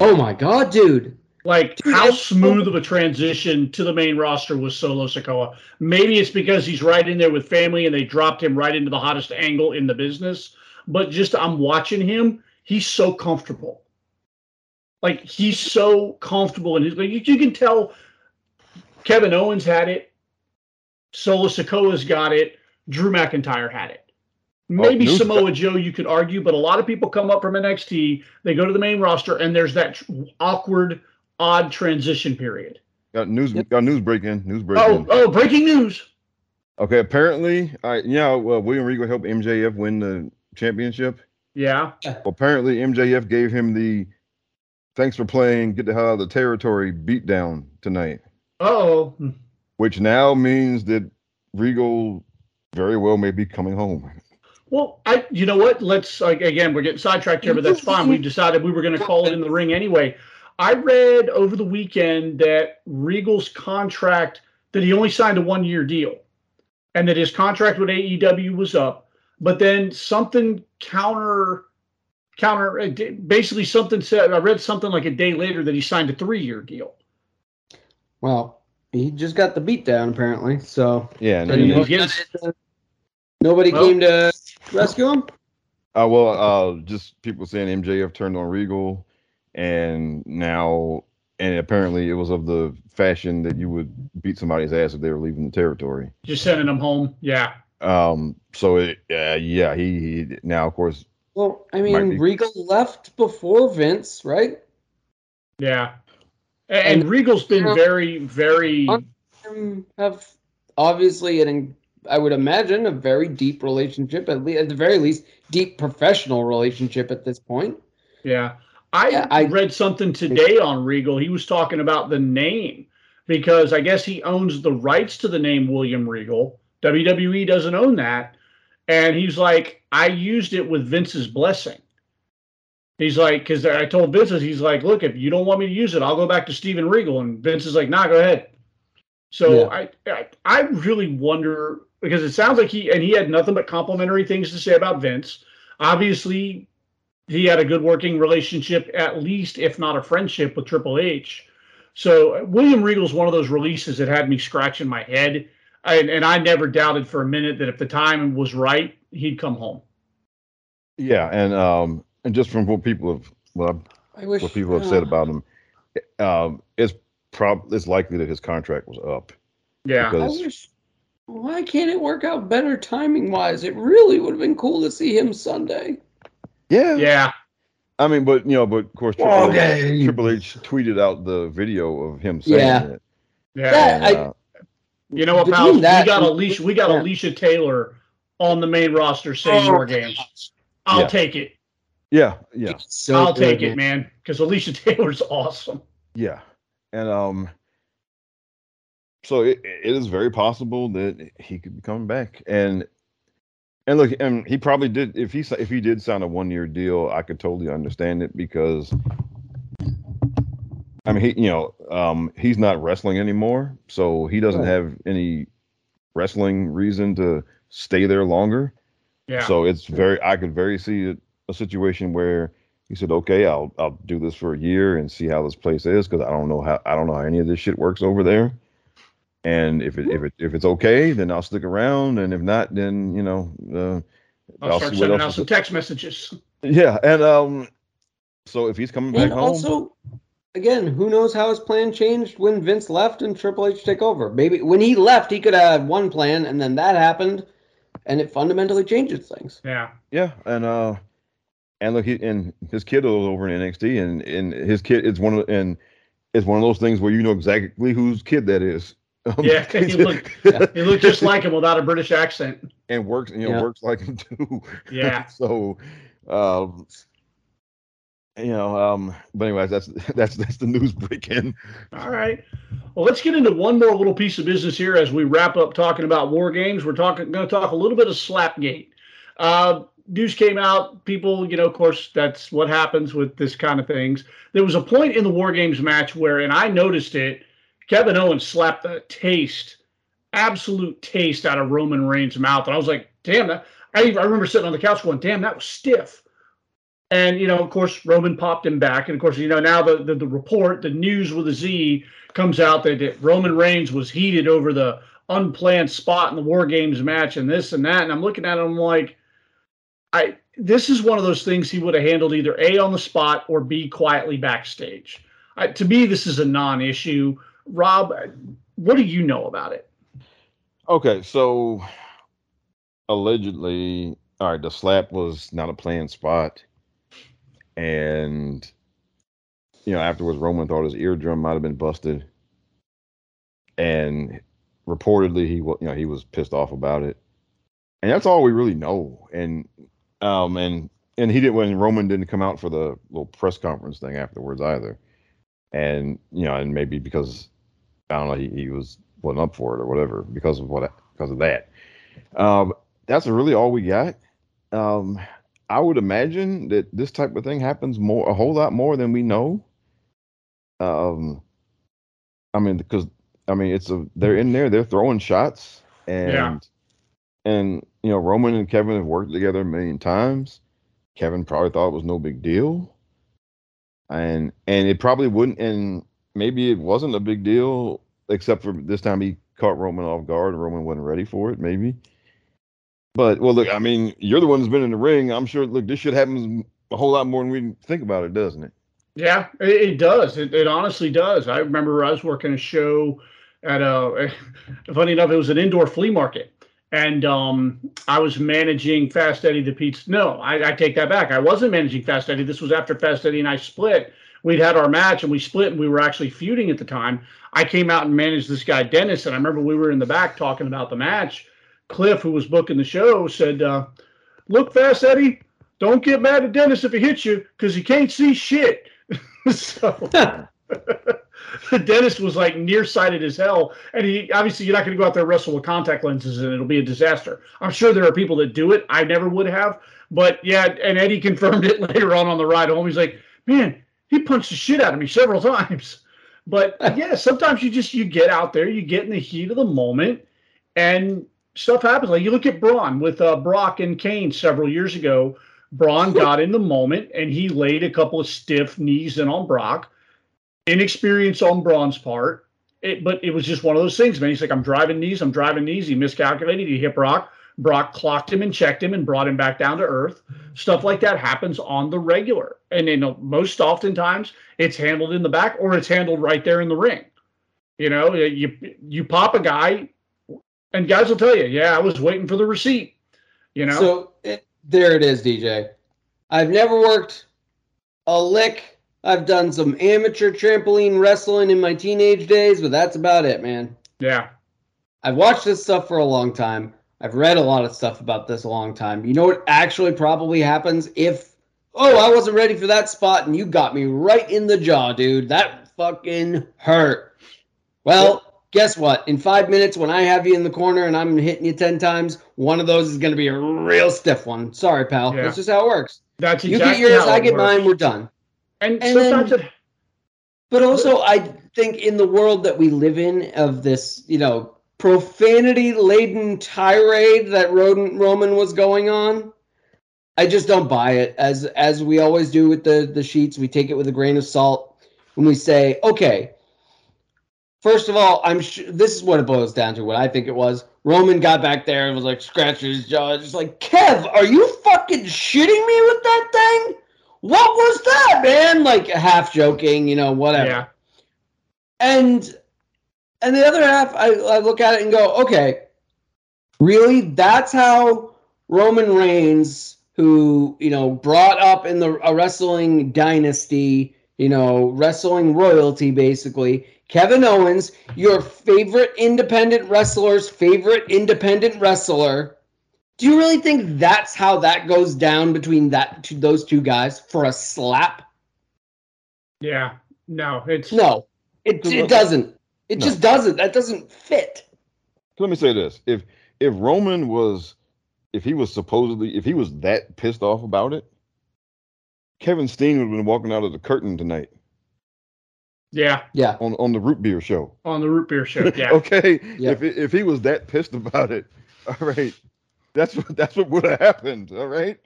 Oh my god, dude. Like, Dude, how smooth so- of a transition to the main roster was Solo Sikoa? Maybe it's because he's right in there with family and they dropped him right into the hottest angle in the business. But just, I'm watching him. He's so comfortable. Like, he's so comfortable. And he's like, you, you can tell Kevin Owens had it, Solo Sikoa's got it, Drew McIntyre had it. Oh, Maybe news- Samoa Joe, you could argue, but a lot of people come up from NXT, they go to the main roster, and there's that tr- awkward, odd transition period. got news Yep. got news breaking news breaking Oh, oh, breaking news! okay apparently i yeah well william regal helped mjf win the championship Yeah, Well, apparently MJF gave him the thanks for playing, get the hell out of the territory beatdown tonight, oh, which now means that Regal very well may be coming home. Well, I, you know what? Let's like again, we're getting sidetracked here, but that's fine. We decided we were going to call it in the ring anyway. I read over the weekend that Regal's contract that he only signed a one-year deal, and that his contract with AEW was up. But then something counter, counter, uh, basically something said. I read something like a day later that he signed a three-year deal. Well, he just got the beat down apparently, so Yeah, getting- nobody Well- came to rescue him. uh, well, uh, just people saying MJF turned on Regal, and now and apparently it was of the fashion that you would beat somebody's ass if they were leaving the territory. Just sending them home. Yeah. Um. So it, uh, yeah, he, he now of course Well, I mean, be. Regal left before Vince, right? Yeah. And, And- Regal's been very, very. Have obviously an I would imagine a very deep relationship, at least at the very least, deep professional relationship at this point. Yeah. I, Yeah, I- read something today on Regal. He was talking about the name because I guess he owns the rights to the name William Regal. WWE doesn't own that. And he's like, I used it with Vince's blessing. He's like, because I told Vince, he's like, look, if you don't want me to use it, I'll go back to Steven Regal. And Vince is like, nah, go ahead. So Yeah. I, I I really wonder because it sounds like he and he had nothing but complimentary things to say about Vince. Obviously, he had a good working relationship, at least if not a friendship with Triple H. So William Regal's one of those releases that had me scratching my head, and, and I never doubted for a minute that if the time was right, he'd come home. yeah, and um and just from what people have what I've wish what people have uh, said about him, um, it's prob it's likely that his contract was up. Yeah, I because wish. Why can't it work out better timing wise? It really would have been cool to see him Sunday. yeah, yeah, I mean, but you know, but of course, Triple, H, Triple H tweeted out the video of him saying Yeah. it. yeah. That- and, I- uh, you know what, Between pal? We got Alicia. We got yeah. Alicia Taylor on the main roster saying Oh, more games. I'll Yeah. take it. yeah, yeah, So I'll good, take it, man. Because Alicia Taylor's awesome. yeah, and um, so it, it is very possible that he could be coming back, and and look, and he probably did. If he if he did sign a one year deal, I could totally understand it because. I mean, he, you know, um, he's not wrestling anymore, so he doesn't have any wrestling reason to stay there longer. Yeah. So it's very, I could very see a, a situation where he said, "Okay, I'll I'll do this for a year and see how this place is because I don't know how I don't know how any of this shit works over there. And if it if it if it's okay, then I'll stick around, and if not, then you know, uh, I'll, start see what sending out some text messages. Yeah, and um, so if he's coming back And home, also, again, who knows how his plan changed when Vince left and Triple H took over? Maybe when he left, he could have one plan, and then that happened, and it fundamentally changes things. Yeah. Yeah, and uh, and look, he and his kid was over in NXT, and and his kid it's one of and it's one of those things where you know exactly whose kid that is. Um, Yeah, he looked- He looked just like him without a British accent. and works, you know, Yeah. works like him too. Yeah. so, um, you know, um, but anyways, that's that's that's the news breaking. All right. Well, let's get into one more little piece of business here as we wrap up talking about war games. We're talking going to talk a little bit of Slapgate. Uh, news came out. People, you know, of course, that's what happens with this kind of things. There was a point in the war games match where, and I noticed it. Kevin Owens slapped the taste, absolute taste out of Roman Reigns' mouth, and I was like, "Damn!" That, I I remember sitting on the couch going, "Damn, that was stiff." And you know, of course, Roman popped him back, and of course, you know, now the the, the report, the news with a Z comes out that, that Roman Reigns was heated over the unplanned spot in the War Games match, and this and that. And I'm looking at him like, I this is one of those things he would have handled either a on the spot or b quietly backstage. I, to me, this is a non-issue. Rob, what do you know about it? Okay, so allegedly, all right, the slap was not a planned spot, and you know afterwards, Roman thought his eardrum might have been busted, and reportedly he was, you know, he was pissed off about it, and that's all we really know. And um, and and he didn't when Roman didn't come out for the little press conference thing afterwards either, and you know, and maybe because I don't know, he, he was wasn't up for it or whatever because of what because of that. Um, that's really all we got. Um, I would imagine that this type of thing happens more a whole lot more than we know. Um, I mean, because I mean, it's a they're in there, they're throwing shots, and Yeah. and you know, Roman and Kevin have worked together a million times. Kevin probably thought it was no big deal, and and it probably wouldn't, and maybe it wasn't a big deal except for this time he caught Roman off guard and Roman wasn't ready for it, maybe. But well, look, I mean, you're the one who's been in the ring. I'm sure. Look, this shit happens a whole lot more than we think about it, doesn't it? Yeah, it, it does. It, it honestly does. I remember I was working a show at a. Funny enough, it was an indoor flea market, and um, I was managing Fast Eddie the Pizza. No, I, I take that back. I wasn't managing Fast Eddie. This was after Fast Eddie and I split. We'd had our match and we split, and we were actually feuding at the time. I came out and managed this guy Dennis, and I remember we were in the back talking about the match. Cliff, who was booking the show, said, uh, "Look, Fast Eddie, don't get mad at Dennis if he hits you because he can't see shit." so Dennis was like nearsighted as hell, and he obviously you're not going to go out there and wrestle with contact lenses, and it'll be a disaster. I'm sure there are people that do it. I never would have, but yeah. And Eddie confirmed it later on on the ride home. He's like, "Man, he punched the shit out of me several times." But yeah, sometimes you just you get out there, you get in the heat of the moment, and stuff happens. Like you look at Braun with uh, Brock and Kane several years ago. Braun got in the moment and he laid a couple of stiff knees in on Brock. Inexperience on Braun's part. It, but it was just one of those things, man. He's like, I'm driving knees, I'm driving knees. He miscalculated, he hit Brock. Brock clocked him and checked him and brought him back down to earth. Stuff like that happens on the regular. And you know, most oftentimes it's handled in the back or it's handled right there in the ring. You know, you you pop a guy and guys will tell you, yeah, I was waiting for the receipt. You know, So it, there it is, DJ. I've never worked a lick. I've done some amateur trampoline wrestling in my teenage days, but that's about it, man. yeah, I've watched this stuff for a long time. I've read a lot of stuff about this a long time. You know what actually probably happens if oh, I wasn't ready for that spot and you got me right in the jaw, dude. That fucking hurt. Well, guess what? In 5 minutes when I have you in the corner and I'm hitting you 10 times, one of those is going to be a real stiff one. Sorry, pal. Yeah. That's just how it works. that's You exactly get yours, I get works. mine, we're done. And, and then- sometimes it, But also, I think in the world that we live in, of this, you know, profanity laden tirade that Roden, Roman was going on, I just don't buy it. As as we always do with the the sheets, we take it with a grain of salt when we say, okay. First of all, I'm sure this is what it boils down to. What I think it was. Roman got back there and was like scratching his jaw, just like, Kev, are you fucking shitting me with that thing? What was that, man? Like half joking, you know, whatever. yeah, And and the other half, I, I look at it and go, okay, really? That's how Roman Reigns, who you know brought up in the a wrestling dynasty, you know, wrestling royalty, basically. Kevin Owens, your favorite independent wrestler's favorite independent wrestler. Do you really think that's how that goes down between that two, those two guys for a slap? yeah. No, it's No, it, it doesn't. It No. just doesn't. That doesn't fit. Let me say this: if if Roman was, if he was supposedly, if he was that pissed off about it, Kevin Steen would have been walking out of the curtain tonight yeah Yeah. on on the root beer show. on the root beer show. Yeah, okay, Yeah. if if he was that pissed about it, all right, that's what that's what would have happened. All right,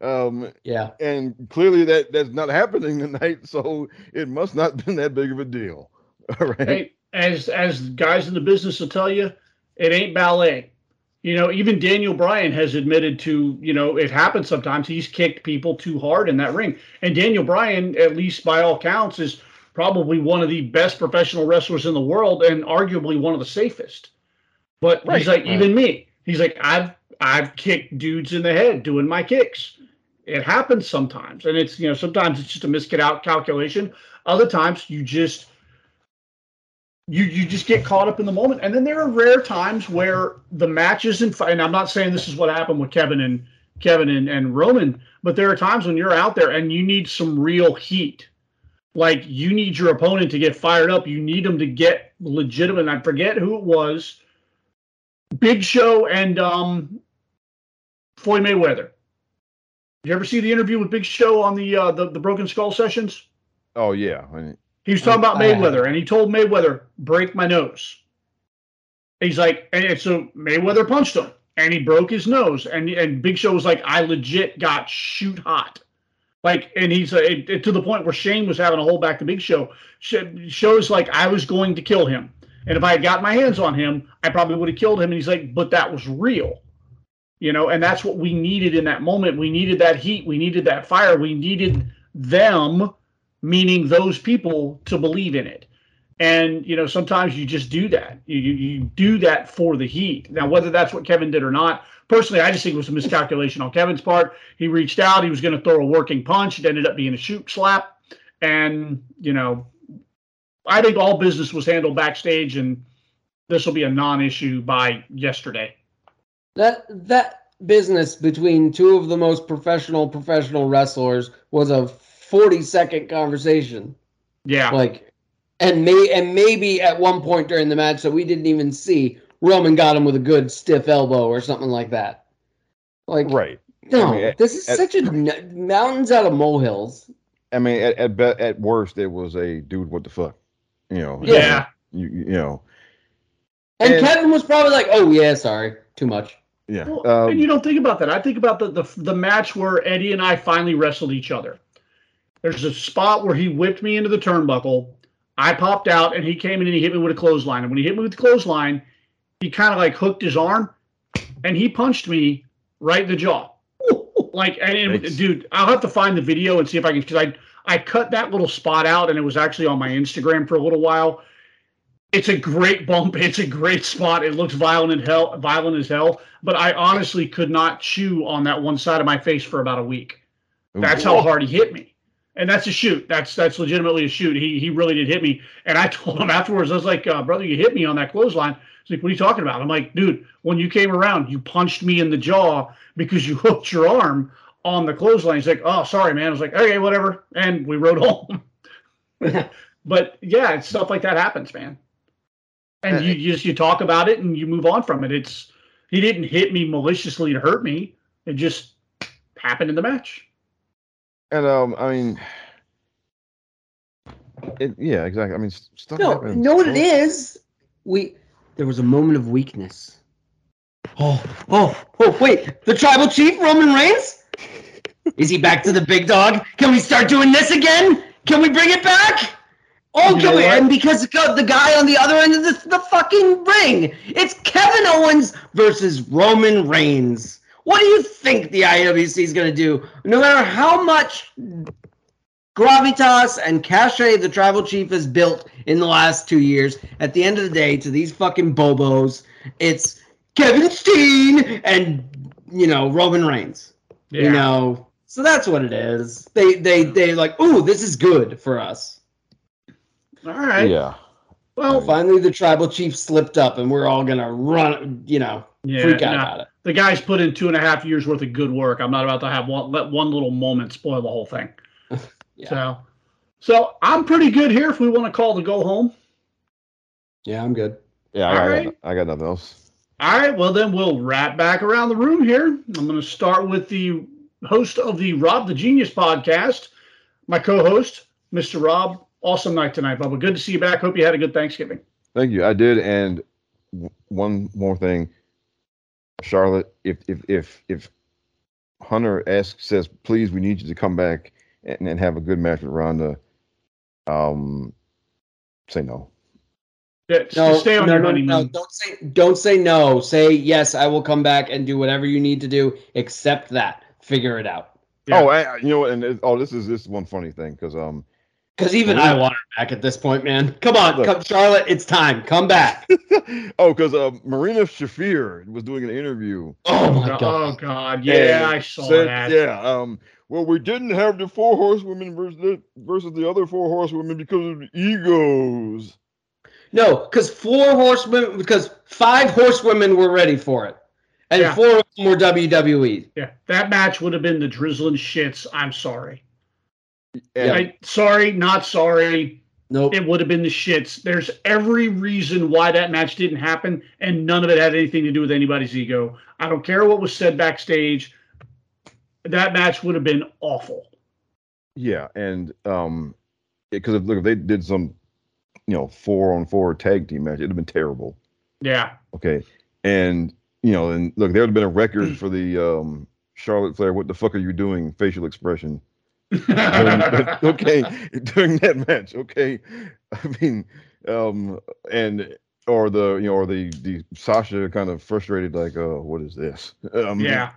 um, Yeah. and clearly that that's not happening tonight, so it must not have been that big of a deal. All right. Hey, as as guys in the business will tell you, it ain't ballet. You know, even Daniel Bryan has admitted to, you know, it happens sometimes. He's kicked people too hard in that ring. And Daniel Bryan, at least by all counts, is probably one of the best professional wrestlers in the world and arguably one of the safest. But he's like, right. even me, he's like, I've I've kicked dudes in the head doing my kicks. It happens sometimes. And it's, you know, sometimes it's just a miscalculation. calculation. Other times you just you you just get caught up in the moment. And then there are rare times where the matches and and I'm not saying this is what happened with Kevin and Kevin and, and Roman, but there are times when you're out there and you need some real heat. Like you need your opponent to get fired up. You need them to get legitimate. I forget who it was. Big Show and um Floyd Mayweather. Did you ever see the interview with Big Show on the uh, the, the Broken Skull sessions? Oh yeah. I mean, He was talking about. Mayweather, and he told Mayweather, "Break my nose." He's like, and so Mayweather punched him, and he broke his nose, and and Big Show was like, "I legit got shoot hot," like, and he's uh, it, it- to the point where Shane was having to hold back the Big Show. Shows like I was going to kill him, and if I had got my hands on him, I probably would have killed him. And he's like, "But that was real." You know, and that's what we needed in that moment. We needed that heat. We needed that fire. We needed them meaning those people to believe in it. And you know, sometimes you just do that. You, you you do that for the heat. Now, whether that's what Kevin did or not, personally, I just think it was a miscalculation on Kevin's part. He reached out. He was going to throw a working punch. It ended up being a shoot slap. And you know, I think all business was handled backstage, and this will be a non-issue by yesterday. That that business between two of the most professional professional wrestlers was a 40 second conversation. Yeah, Like and may and maybe at one point during the match that we didn't even see, Roman got him with a good stiff elbow or something like that. Like Right. no, I mean, at- this is at- such a n- mountains out of molehills. I mean, at at, be, at worst, it was a dude. What the fuck? You know. yeah. You you know. And, And- Kevin was probably like, "Oh yeah, sorry, too much." Yeah. Well, um, and you don't think about that. I think about the, the the match where Eddie and I finally wrestled each other. There's a spot where he whipped me into the turnbuckle. I popped out, and he came in and he hit me with a clothesline. And when he hit me with the clothesline, he kind of like hooked his arm, and he punched me right in the jaw. Like, and Thanks. dude, I'll have to find the video and see if I can because I I cut that little spot out, and it was actually on my Instagram for a little while. It's a great bump. It's a great spot. It looks violent as hell, violent as hell. But I honestly could not chew on that one side of my face for about a week. That's how hard he hit me. And that's a shoot. That's that's legitimately a shoot. He he really did hit me. And I told him afterwards, I was like, uh, brother, you hit me on that clothesline. He's like, what are you talking about? I'm like, dude, when you came around, you punched me in the jaw because you hooked your arm on the clothesline. He's like, oh, sorry, man. I was like, okay, whatever. And we rode home. but yeah, it's stuff like that happens, man. And you, you just you talk about it and you move on from it. It's he didn't hit me maliciously to hurt me. It just happened in the match. And um, I mean, it, yeah, exactly. I mean, s- stuff No, happens. know what it is? We there was a moment of weakness. Oh, oh, oh! Wait, the tribal chief Roman Reigns? Is he back to the big dog? Can we start doing this again? Can we bring it back? Oh, You can we? And because the the guy on the other end of the, the fucking ring, it's Kevin Owens versus Roman Reigns. What do you think the IWC is going to do? No matter how much gravitas and cachet the tribal chief has built in the last two years. At the end of the day, to these fucking bobos, it's Kevin Steen and you know Roman Reigns. Yeah. You know, so that's what it is. They they they like, ooh, this is good for us. All right. Yeah. Well, Finally, the tribal chief slipped up, and we're all gonna run. You know, yeah. freak out nah, about it. The guy's put in two and a half years worth of good work. I'm not about to have one let one little moment spoil the whole thing. Yeah. So, so I'm pretty good here. If we want to call the go home. Yeah, I'm good. Yeah. I, All I, right. got, I got nothing else. All right. Well, then we'll wrap back around the room here. I'm going to start with the host of the Rob the Genius podcast, my co-host, Mr. Rob. Awesome night tonight, Bubba. Good to see you back. Hope you had a good Thanksgiving. Thank you. I did. And w- one more thing, Charlotte, if if if if Hunter asks says, please, we need you to come back and, and have a good match with Ronda, um, say no. Yeah, No, stay on no, your no, honeymoon. no, don't say don't say no. Say yes. I will come back and do whatever you need to do. Except that, figure it out. Yeah. Oh, I, you know what? And it, oh, this is this is one funny thing because um, Because even I want her back at this point, man. Come on, Look. come, Charlotte. It's time. Come back. oh, because uh, Marina Shafir was doing an interview. Oh my god. oh god. God, yeah, I saw said- that. Yeah. Um. Well, we didn't have the four horsewomen versus the, versus the other four horsewomen because of the egos. No, because four horsewomen, because five horsewomen were ready for it, and Yeah. four of them were. WWE. Yeah, that match would have been the drizzling shits. I'm sorry. And I, sorry, not sorry. Nope. It would have been the shits. There's every reason why that match didn't happen, and none of it had anything to do with anybody's ego. I don't care what was said backstage. That match would have been awful. yeah, and um, because if look if they did some, you know, four on four tag team match, it'd have been terrible. Yeah. Okay, and you know, and look, there would have been a record for the um Charlotte Flair. What the fuck are you doing? Facial expression. During, okay, during that match. Okay, I mean, um, and or the you know, or the the Sasha kind of frustrated, like, oh, what is this? Um, yeah.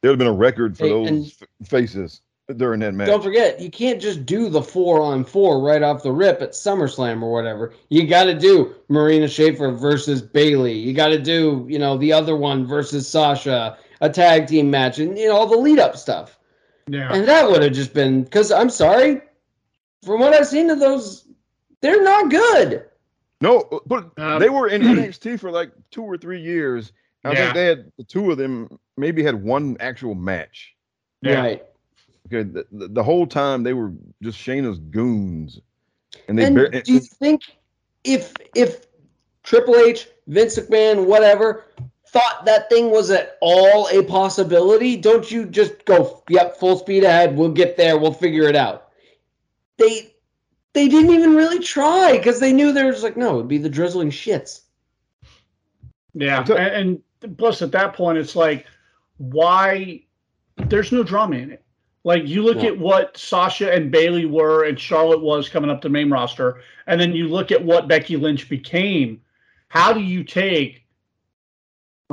there would have been a record for Hey, those f- faces. during that match. Don't forget, you can't just do the four on four right off the rip at SummerSlam or whatever. You got to do Marina Shafir versus Bayley. You got to do, you know, the other one versus Sasha, a tag team match, and you know all the lead up stuff. Yeah. And that would have just been because I'm sorry, from what I've seen of those, they're not good. No, but Um, they were in NXT for like two or three years. I Yeah. think they had the two of them maybe had one actual match. Yeah. Right. Okay, the, the, the whole time they were just Shayna's goons, and they And bar- do you think if if Triple H, Vince McMahon, whatever, thought that thing was at all a possibility, don't you just go, yep, full speed ahead, we'll get there, we'll figure it out. They they didn't even really try because they knew there was like, no, it'd be the drizzling shits. Yeah, So- and, and plus at that point, it's like, why? There's no drama in it. Like you look No. at what Sasha and Bayley were, and Charlotte was coming up to main roster, and then you look at what Becky Lynch became. How do you take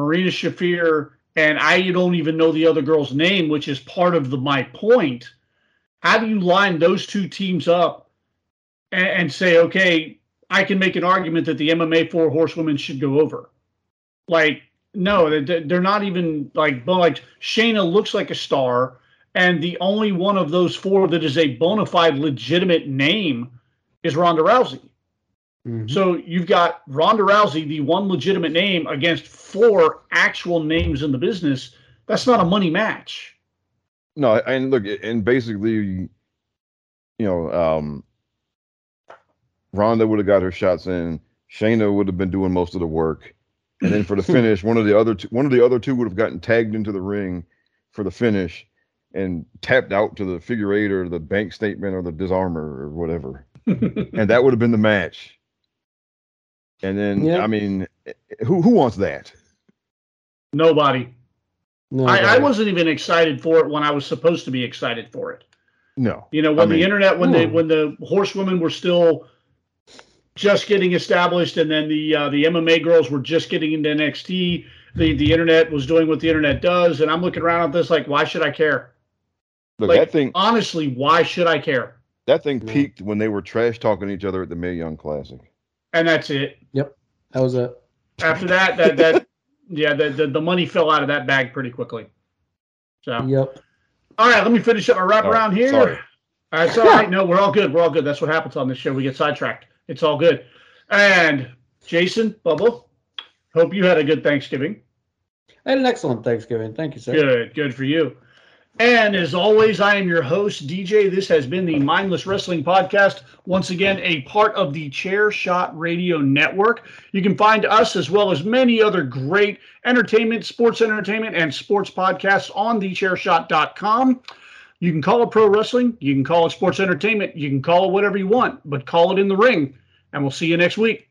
Marina Shafir and I don't even know the other girl's name, which is part of the my point. How do you line those two teams up and, and say, okay, I can make an argument that the MMA four horsewomen should go over? Like, no, they- they're not even like, but like Shayna looks like a star, and the only one of those four that is a bona fide legitimate name is Ronda Rousey. So you've got Ronda Rousey, the one legitimate name, against four actual names in the business. That's not a money match. No, and look, and basically, you know, um, Ronda would have got her shots in. Shayna would have been doing most of the work, and then for the finish, one of the other two, one of the other two would have gotten tagged into the ring for the finish, and tapped out to the figure eight or the bank statement or the disarmer or whatever, and that would have been the match. And then, Yeah. I mean, who who wants that? Nobody. No, I, I wasn't even excited for it when I was supposed to be excited for it. No, You know, I when mean- the internet, when the Hmm. when the horsewomen were still just getting established, and then the uh, the MMA girls were just getting into NXT. The the internet was doing what the internet does, and I'm looking around at this like, why should I care? look, Like, that thing honestly, why should I care? that thing Yeah. peaked when they were trash talking each other at the Mae Young Classic. And that's it. Yep. That was it. After that, that that yeah, the, the the money fell out of that bag pretty quickly. So, Yep. all right, let me finish up my wrap Oh, around here. sorry. All right, it's all right. No, we're all good. We're all good. That's what happens on this show. We get sidetracked. It's all good. And Jason, Bubble, hope you had a good Thanksgiving. I had an excellent Thanksgiving. Thank you, sir. Good, good for you. And as always, I am your host, DJ. This has been the Mindless Wrestling Podcast. Once again, a part of the Chairshot Radio Network. You can find us as well as many other great entertainment, sports entertainment, and sports podcasts on thechairshot.com. You can call it pro wrestling, you can call it sports entertainment, you can call it whatever you want, but call it in the ring. And we'll see you next week.